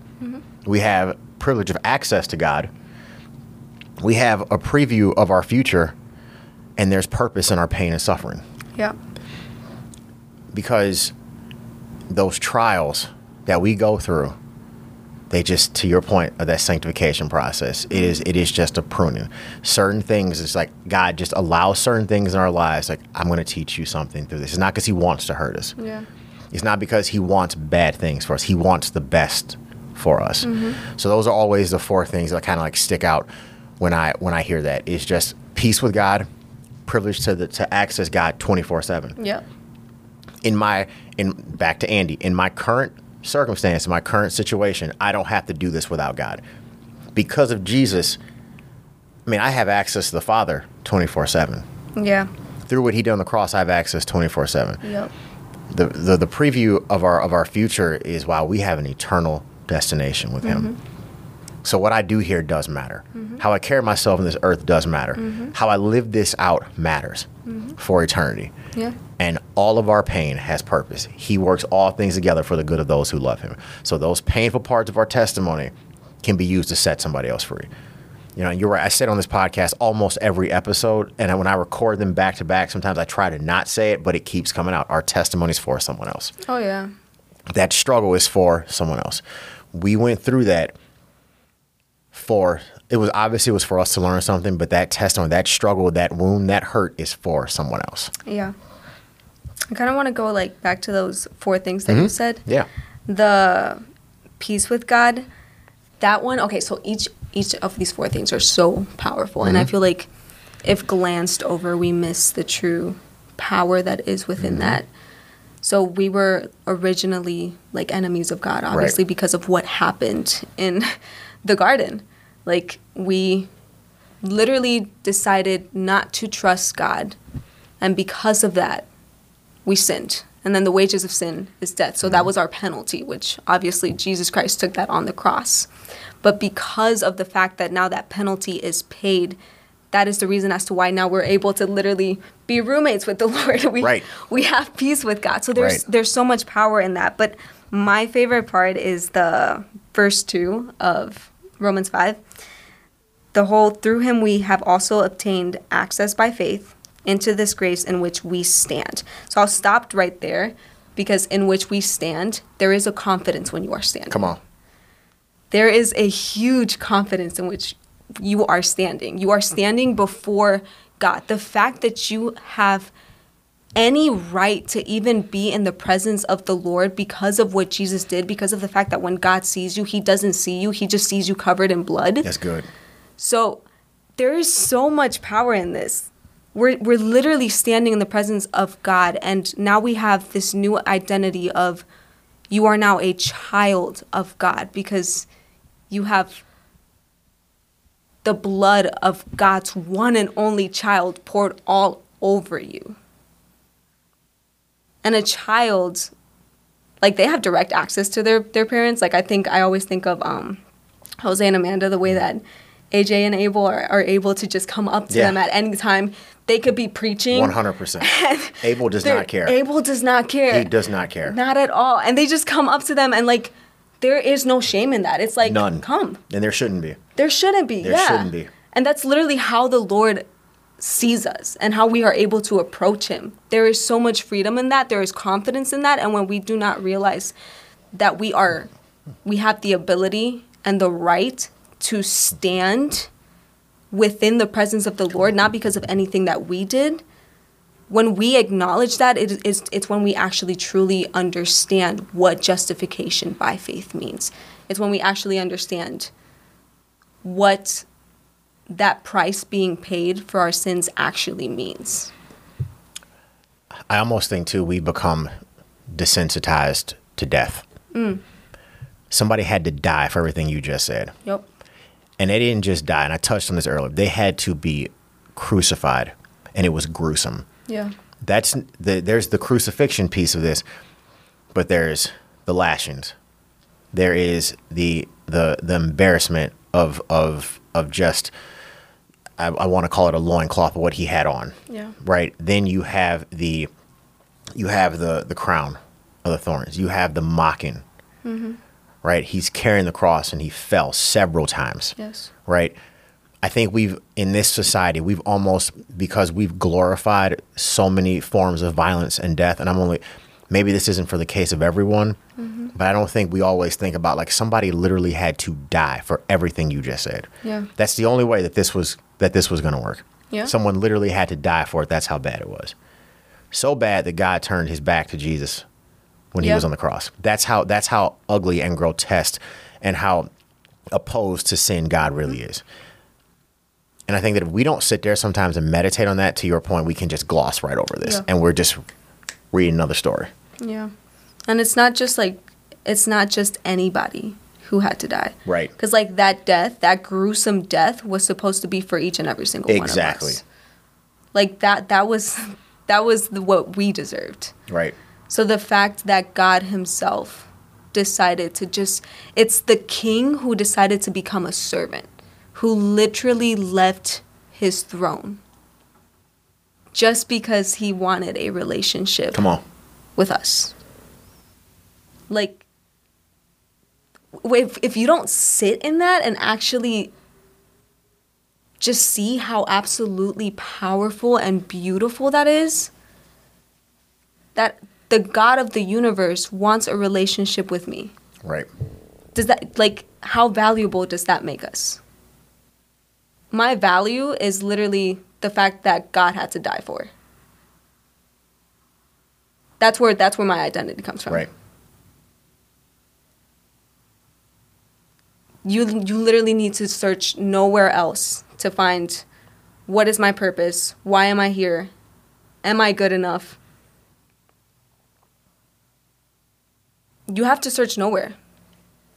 we have privilege of access to God, we have a preview of our future, and there's purpose in our pain and suffering. Yeah. Because those trials that we go through, they just to your point of that sanctification process, it is it is just a pruning. Certain things, it's like God just allows certain things in our lives. Like I'm going to teach you something through this. It's not because He wants to hurt us. Yeah. It's not because he wants bad things for us. He wants the best for us. Mm-hmm. So those are always the four things that kind of like stick out when I when I hear that. It's just peace with God, privilege to the, to access God 24/7. Yep. In my in back to Andy, in my current circumstance, in my current situation, I don't have to do this without God. Because of Jesus, I mean, I have access to the Father 24/7. Yeah. Through what he did on the cross, I have access 24/7 Yep. the, the the preview of our of our future is wow we have an eternal destination with him mm-hmm. so what i do here does matter mm-hmm. how i carry myself in this earth does matter mm-hmm. how i live this out matters for eternity Yeah. And all of our pain has purpose he works all things together for the good of those who love him so those painful parts of our testimony can be used to set somebody else free you know, you're right. I said on this podcast almost every episode, and when I record them back to back, sometimes I try to not say it, but it keeps coming out. Our testimonies for someone else. Oh yeah. That struggle is for someone else. We went through that for it was obviously it was for us to learn something, but that testimony, that struggle, that wound, that hurt is for someone else. Yeah. I kind of want to go like back to those four things that you mm-hmm. said. Yeah. The peace with God, that one. Okay, so each each of these four things are so powerful, and I mm-hmm. feel like if glanced over, we miss the true power that is within mm-hmm. that. So we were originally like enemies of God, obviously because of what happened in the garden. Like we literally decided not to trust God, and because of that, we sinned. And then the wages of sin is death. So that mm-hmm. was our penalty, which obviously Jesus Christ took that on the cross. But because of the fact that now that penalty is paid, that is the reason as to why now we're able to literally be roommates with the Lord. We, Right. we have peace with God. So there's Right. there's so much power in that. But my favorite part is the verse two of Romans five. The whole through him we have also obtained access by faith into this grace in which we stand. So I'll stop right there because in which we stand, there is a confidence when you are standing. Come on. There is a huge confidence in which you are standing. You are standing before God. The fact that you have any right to even be in the presence of the Lord because of what Jesus did, because of the fact that when God sees you, he doesn't see you, he just sees you covered in blood. That's good. So there is so much power in this. We're, we're literally standing in the presence of God, and now we have this new identity of you are now a child of God because you have the blood of God's one and only child poured all over you. And a child, like they have direct access to their, their parents. Like I think I always think of um, Jose and Amanda, the way that AJ and Abel are, are able to just come up to Yeah. them at any time. They could be preaching. One hundred percent. Abel does not care. Abel does not care. He does not care. Not at all. And they just come up to them and like there is no shame in that. It's like None. come. And there shouldn't be. There shouldn't be. There yeah. shouldn't be. And that's literally how the Lord sees us and how we are able to approach him. There is so much freedom in that. There is confidence in that and when we do not realize that we are we have the ability and the right to stand within the presence of the Lord not because of anything that we did. When we acknowledge that, it is it's when we actually truly understand what justification by faith means. It's when we actually understand what that price being paid for our sins actually means. I almost think too we become desensitized to death. Mm. Somebody had to die for everything you just said. Yep. And they didn't just die, and I touched on this earlier. They had to be crucified, and it was gruesome. Yeah. That's the there's the crucifixion piece of this, but there's the lashings. There is the the the embarrassment of of of just I, I want to call it a loincloth of what he had on. Yeah. Right. Then you have the you have the the crown of the thorns. You have the mocking. Mm-hmm. Right. He's carrying the cross and he fell several times Yes. right? I think we've in this society we've almost because we've glorified so many forms of violence and death, and I'm only maybe this isn't for the case of everyone, mm-hmm. but I don't think we always think about like somebody literally had to die for everything you just said. Yeah. That's the only way that this was that this was going to work. Yeah. Someone literally had to die for it. That's how bad it was. So bad that God turned his back to Jesus when he was on the cross. That's how that's how ugly and grotesque and how opposed to sin God really mm-hmm. is. And I think that if we don't sit there sometimes and meditate on that, to your point, we can just gloss right over this Yeah. and we're just reading another story. Yeah. And it's not just like it's not just anybody who had to die. Right. Because like that death, that gruesome death was supposed to be for each and every single Exactly. one of us. Exactly. Like that that was that was the, what we deserved. Right. So the fact that God himself decided to just it's the king who decided to become a servant who literally left his throne just because he wanted a relationship Come on. with us. Like, if, if you don't sit in that and actually just see how absolutely powerful and beautiful that is, that the God of the universe wants a relationship with me. Right. Does that, like, how valuable does that make us? My value is literally the fact that God had to die for. That's where that's where my identity comes from. Right. You you literally need to search nowhere else to find what is my purpose? Why am I here? Am I good enough? You have to search nowhere.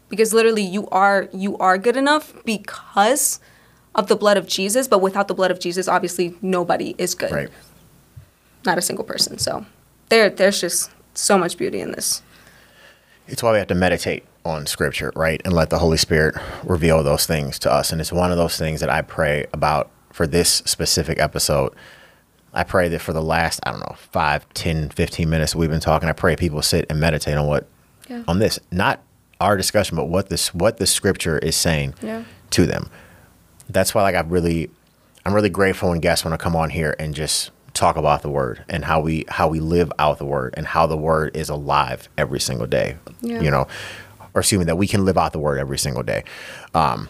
Because literally you are you are good enough because of the blood of Jesus, but without the blood of Jesus, obviously nobody is good. Right. Not a single person. So there there's just so much beauty in this. It's why we have to meditate on scripture, right? And let the Holy Spirit reveal those things to us. And it's one of those things that I pray about for this specific episode. I pray that for the last, I don't know, five, 10, 15 minutes we've been talking, I pray people sit and meditate on what, Yeah. on this, not our discussion, but what this, what the scripture is saying Yeah. to them. That's why, like, I really, I'm really grateful when guests want to come on here and just talk about the word and how we, how we live out the word and how the word is alive every single day. Yeah. You know, or assuming that we can live out the word every single day. Um,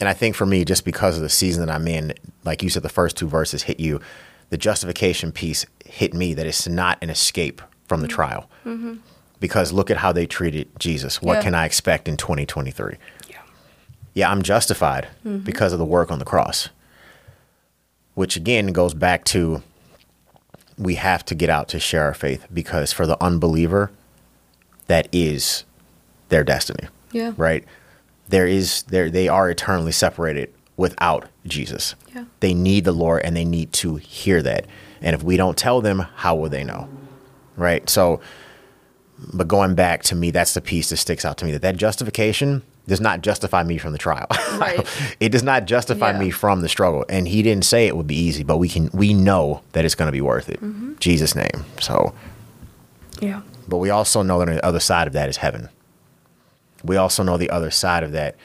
and I think for me, just because of the season that I'm in, like you said, the first two verses hit you. the justification piece hit me that it's not an escape from the trial. Mm-hmm. Because look at how they treated Jesus. What Yeah. can I expect in 2023? Yeah. Yeah, I'm justified mm-hmm. because of the work on the cross. Which again goes back to we have to get out to share our faith because for the unbeliever, that is their destiny. Yeah. Right? There is there they are eternally separated without Jesus. Yeah. They need the Lord and they need to hear that. And if we don't tell them, how will they know? Right? So but going back to me, that's the piece that sticks out to me that that justification does not justify me from the trial. Right. it does not justify Yeah. me from the struggle. And he didn't say it would be easy, but we can we know that it's going to be worth it. Mm-hmm. Jesus name. So, Yeah. but we also know that on the other side of that is heaven. We also know the other side of that.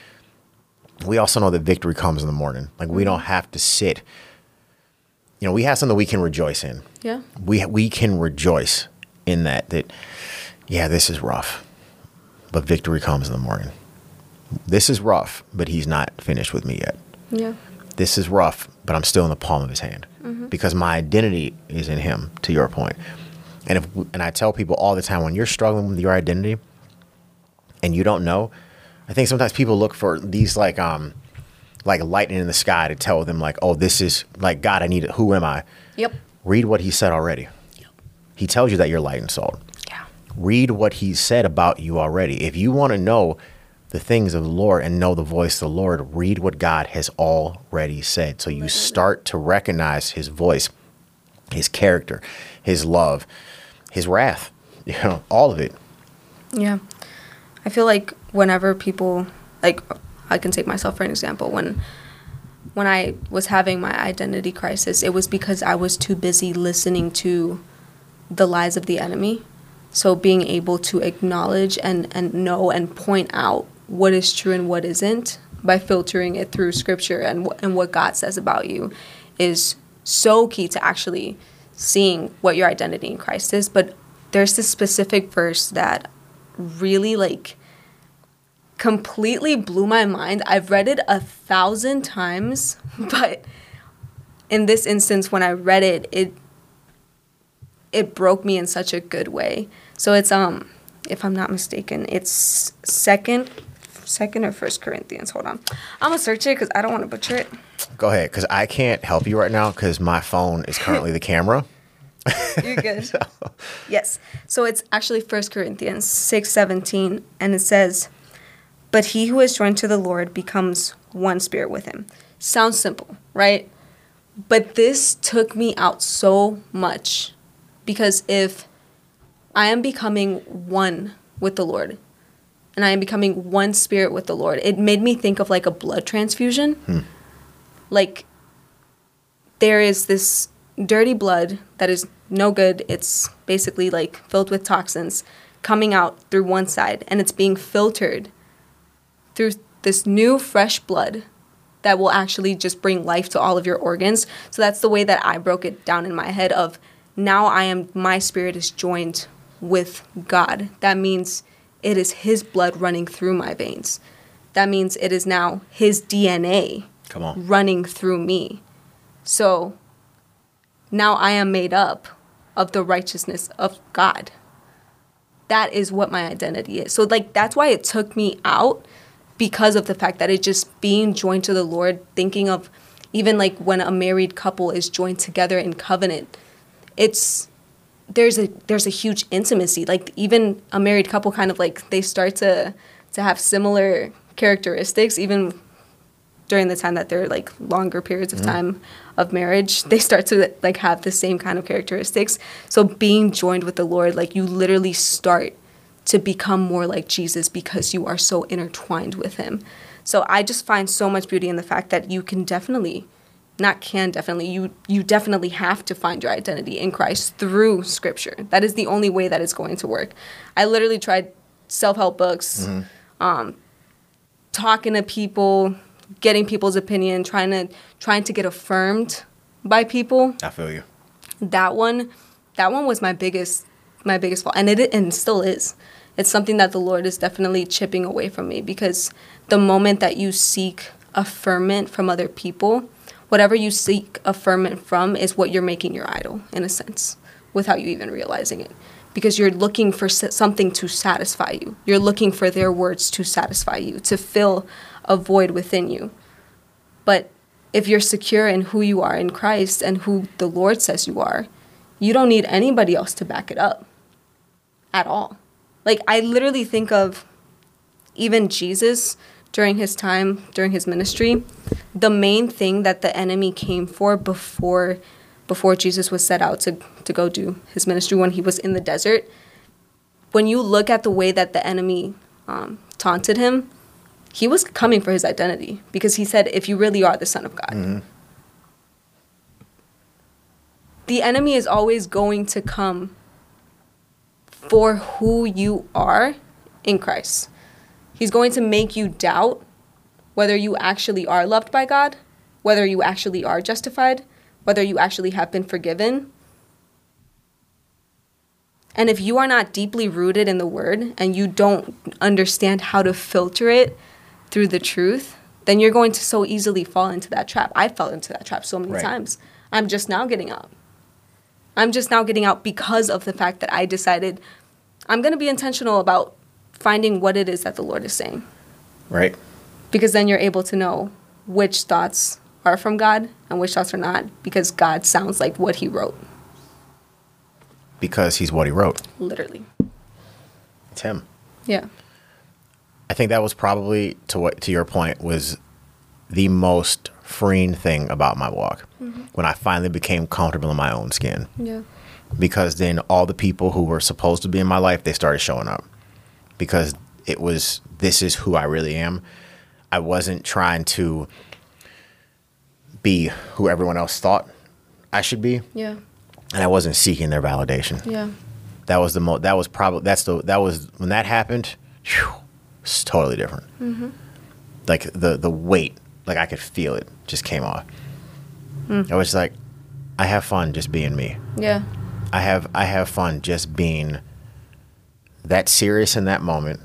We also know that victory comes in the morning. Like we don't have to sit. You know, we have something we can rejoice in Yeah. we we can rejoice in that that yeah this is rough but victory comes in the morning this is rough but he's not finished with me yet Yeah. this is rough but i'm still in the palm of his hand because my identity is in him to your point and if and i tell people all the time when you're struggling with your identity and you don't know i think sometimes people look for these like um like lightning in the sky to tell them like oh this is like god i need it who am i Yep. read what he said already Yep. he tells you that you're light and salt. Read what he said about you already. If you want to know the things of the Lord and know the voice of the Lord, read what God has already said. So you start to recognize his voice, his character, his love, his wrath, you know, all of it. Yeah. I feel like whenever people like I can take myself for an example when when I was having my identity crisis, it was because I was too busy listening to the lies of the enemy. So being able to acknowledge and and know and point out what is true and what isn't by filtering it through scripture and and what God says about you is so key to actually seeing what your identity in Christ is. But there's this specific verse that really like completely blew my mind. I've read it a thousand times, but in this instance, when I read it, it it broke me in such a good way. So it's um, if I'm not mistaken, it's second, second or first Corinthians. Hold on, I'm gonna search it because I don't want to butcher it. Go ahead, because I can't help you right now because my phone is currently the camera. You're good. Yes. So it's actually First Corinthians 6:17 and it says, "But he who is joined to the Lord becomes one spirit with him." Sounds simple, right? But this took me out so much because if I am becoming one with the Lord and I am becoming one spirit with the Lord, it made me think of like a blood transfusion. Hmm. Like there is this dirty blood that is no good. It's basically like filled with toxins coming out through one side and it's being filtered through this new fresh blood that will actually just bring life to all of your organs. So that's the way that I broke it down in my head of now I am my spirit is joined with God. That means it is his blood running through my veins. That means it is now his DNA Come on. running through me. So now I am made up of the righteousness of God. That is what my identity is. So, like, that's why it took me out because of the fact that it just being joined to the Lord, thinking of even like when a married couple is joined together in covenant, it's there's a there's a huge intimacy. Like even a married couple kind of like they start to to have similar characteristics even during the time that they're like longer periods of mm-hmm. time of marriage. They start to like have the same kind of characteristics. So being joined with the lord like you literally start to become more like jesus because you are so intertwined with him. So i just find so much beauty in the fact that you can definitely not can definitely you you definitely have to find your identity in christ through scripture that is the only way that it's going to work i literally tried self-help books um, talking to people, getting people's opinion, trying to trying to get affirmed by people. I feel you. That one, that one was my biggest my biggest fault, and it and still is. It's something that the Lord is definitely chipping away from me because the moment that you seek affirmation from other people, whatever you seek affirmation from is what you're making your idol in a sense without you even realizing it. Because you're looking for something to satisfy you. You're looking for their words to satisfy you to fill a void within you. But if you're secure in who you are in Christ and who the Lord says you are you don't need anybody else to back it up at all. Like i literally think of even jesus during his time during his ministry the main thing that the enemy came for before before Jesus was set out to, to go do his ministry when he was in the desert when you look at the way that the enemy um, taunted him he was coming for his identity because he said if you really are the son of god mm-hmm. the enemy is always going to come for who you are in christ He's going to make you doubt whether you actually are loved by God, whether you actually are justified, whether you actually have been forgiven. And if you are not deeply rooted in the word and you don't understand how to filter it through the truth, then you're going to so easily fall into that trap. I fell into that trap so many right. times. I'm just now getting out. I'm just now getting out because of the fact that I decided I'm going to be intentional about finding what it is that the Lord is saying. Right. Because then you're able to know which thoughts are from God and which thoughts are not, because God sounds like what He wrote. Because He's what He wrote. Literally. It's Him. Yeah. I think that was probably to what to your point was the most freeing thing about my walk mm-hmm. when I finally became comfortable in my own skin. Yeah. Because then all the people who were supposed to be in my life they started showing up because it was this is who I really am. I wasn't trying to be who everyone else thought I should be. Yeah. And I wasn't seeking their validation. Yeah. That was the most. that was probably that's the that was when that happened, whew, it's totally different. Mm-hmm. Like the the weight, like I could feel it just came off. Mm. I was like, I have fun just being me. Yeah. I have I have fun just being that serious in that moment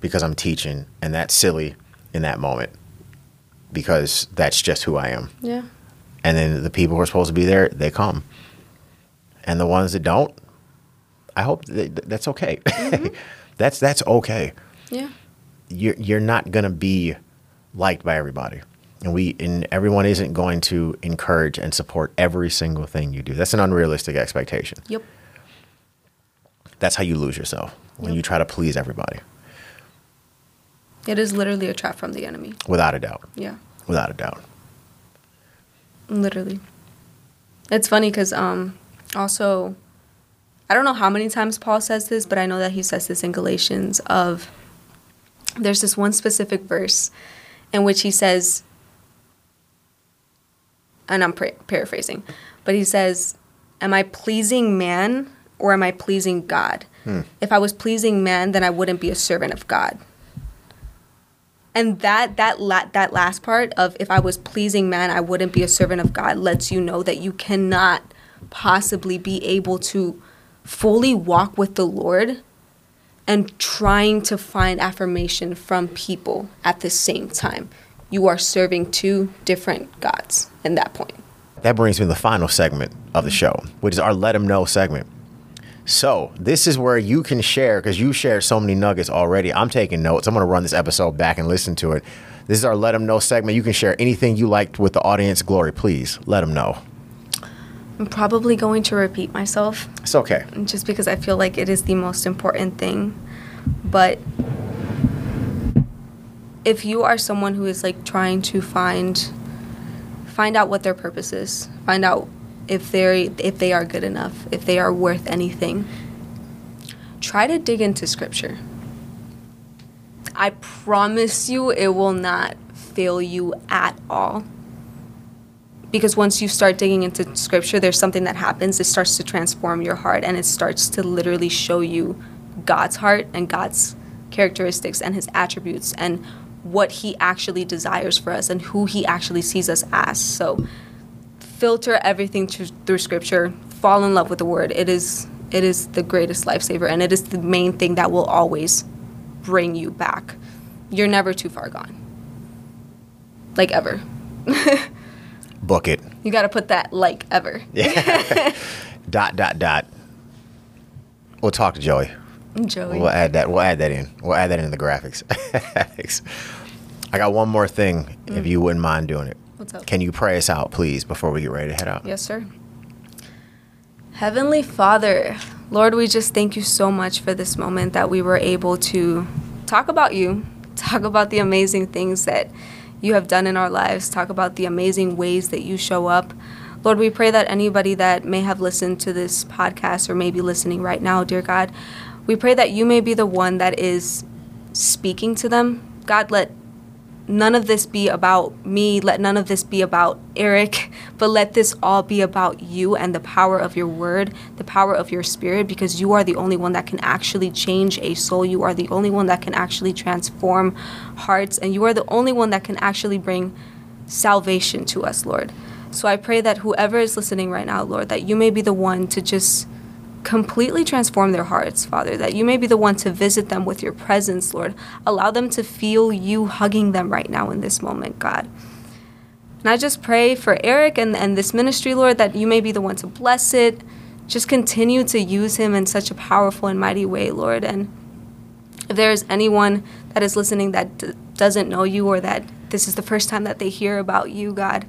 because I'm teaching, and that silly in that moment because that's just who I am. Yeah. And then the people who are supposed to be there, they come. And the ones that don't, I hope that, that's okay. Mm-hmm. that's that's okay. Yeah. You're you're not gonna be liked by everybody, and we and everyone isn't going to encourage and support every single thing you do. That's an unrealistic expectation. Yep. That's how you lose yourself when you try to please everybody. It is literally a trap from the enemy. Without a doubt. Yeah. Without a doubt. Literally. It's funny because um, also, I don't know how many times Paul says this, but I know that he says this in Galatians of there's this one specific verse in which he says, and I'm pra- paraphrasing, but he says, Am I pleasing man or am I pleasing God? If I was pleasing man, then I wouldn't be a servant of God. And that that la- that last part of if I was pleasing man, I wouldn't be a servant of God lets you know that you cannot possibly be able to fully walk with the Lord and trying to find affirmation from people at the same time. You are serving two different gods in that point. That brings me to the final segment of the show, which is our let them know segment. So this is where you can share because you share so many nuggets already. I'm taking notes. I'm going to run this episode back and listen to it. This is our let them know segment. You can share anything you liked with the audience. Glory, please let them know. I'm probably going to repeat myself. It's okay. Just because I feel like it is the most important thing. But if you are someone who is like trying to find find out what their purpose is, find out if they if they are good enough, if they are worth anything. Try to dig into scripture. I promise you it will not fail you at all. Because once you start digging into scripture, there's something that happens. It starts to transform your heart and it starts to literally show you God's heart and God's characteristics and his attributes and what he actually desires for us and who he actually sees us as. So filter everything to, through scripture fall in love with the word it is it is the greatest lifesaver and it is the main thing that will always bring you back you're never too far gone like ever Book it. You got to put that like ever. Yeah. dot dot dot. We'll talk to Joey. Joey. We'll add that. We'll add that in. We'll add that in the graphics. I got one more thing, if mm. you wouldn't mind doing it. What's up? Can you pray us out, please, before we get ready to head out? Yes, sir. Heavenly Father, Lord, we just thank you so much for this moment that we were able to talk about you, talk about the amazing things that you have done in our lives, talk about the amazing ways that you show up. Lord, we pray that anybody that may have listened to this podcast or may be listening right now, dear God, we pray that you may be the one that is speaking to them. God, let none of this be about me. Let none of this be about Eric, but let this all be about you and the power of your word, the power of your spirit, because you are the only one that can actually change a soul. You are the only one that can actually transform hearts, and you are the only one that can actually bring salvation to us, Lord. So I pray that whoever is listening right now, Lord, that you may be the one to just completely transform their hearts, Father, that you may be the one to visit them with your presence, Lord. Allow them to feel you hugging them right now in this moment, God. And I just pray for Eric and, and this ministry, Lord, that you may be the one to bless it. Just continue to use him in such a powerful and mighty way, Lord. And if there is anyone that is listening that d- doesn't know you or that this is the first time that they hear about you, God,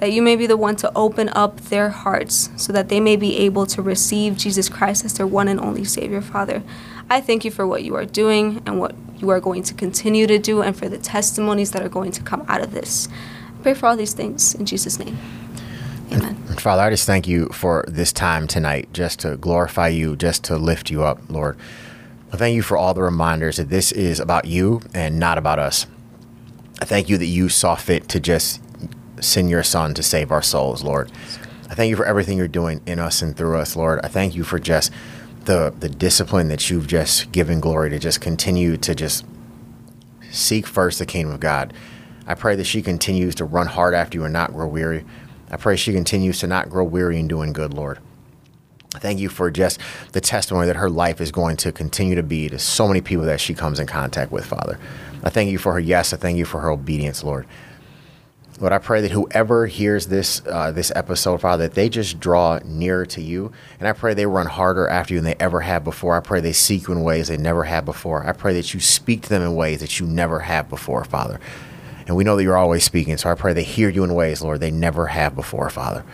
that you may be the one to open up their hearts so that they may be able to receive Jesus Christ as their one and only Savior, Father. I thank you for what you are doing and what you are going to continue to do and for the testimonies that are going to come out of this. I pray for all these things in Jesus' name. Amen. Father, I just thank you for this time tonight, just to glorify you, just to lift you up, Lord. I thank you for all the reminders that this is about you and not about us. I thank you that you saw fit to just send your son to save our souls, Lord. I thank you for everything you're doing in us and through us, Lord. I thank you for just the the discipline that you've just given Glory to just continue to just seek first the kingdom of God. I pray that she continues to run hard after you and not grow weary. I pray she continues to not grow weary in doing good, Lord. Thank you for just the testimony that her life is going to continue to be to so many people that she comes in contact with, Father. I thank you for her yes. I thank you for her obedience, Lord. Lord, I pray that whoever hears this uh, this episode, Father, that they just draw nearer to you, and I pray they run harder after you than they ever have before. I pray they seek you in ways they never have before. I pray that you speak to them in ways that you never have before, Father. And we know that you're always speaking, so I pray they hear you in ways, Lord, they never have before, Father.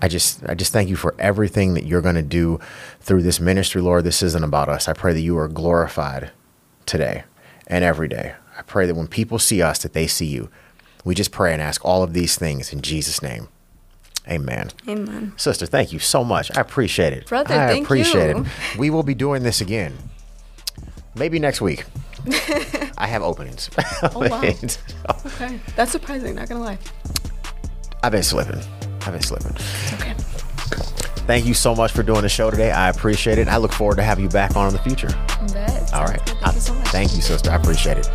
I just I just thank you for everything that you're going to do through this ministry, Lord. This isn't about us. I pray that you are glorified today and every day. I pray that when people see us that they see you. We just pray and ask all of these things in Jesus name. Amen. Amen. Sister, thank you so much. I appreciate it. Brother, I thank appreciate you. it. We will be doing this again. Maybe next week. I have openings. Oh, wow. Okay. That's surprising, not gonna lie. I've been slipping. I've been slipping. Okay. Thank you so much for doing the show today. I appreciate it. I look forward to having you back on in the future. Bet. All right. Thank I- you so much. Thank you, sister. I appreciate it.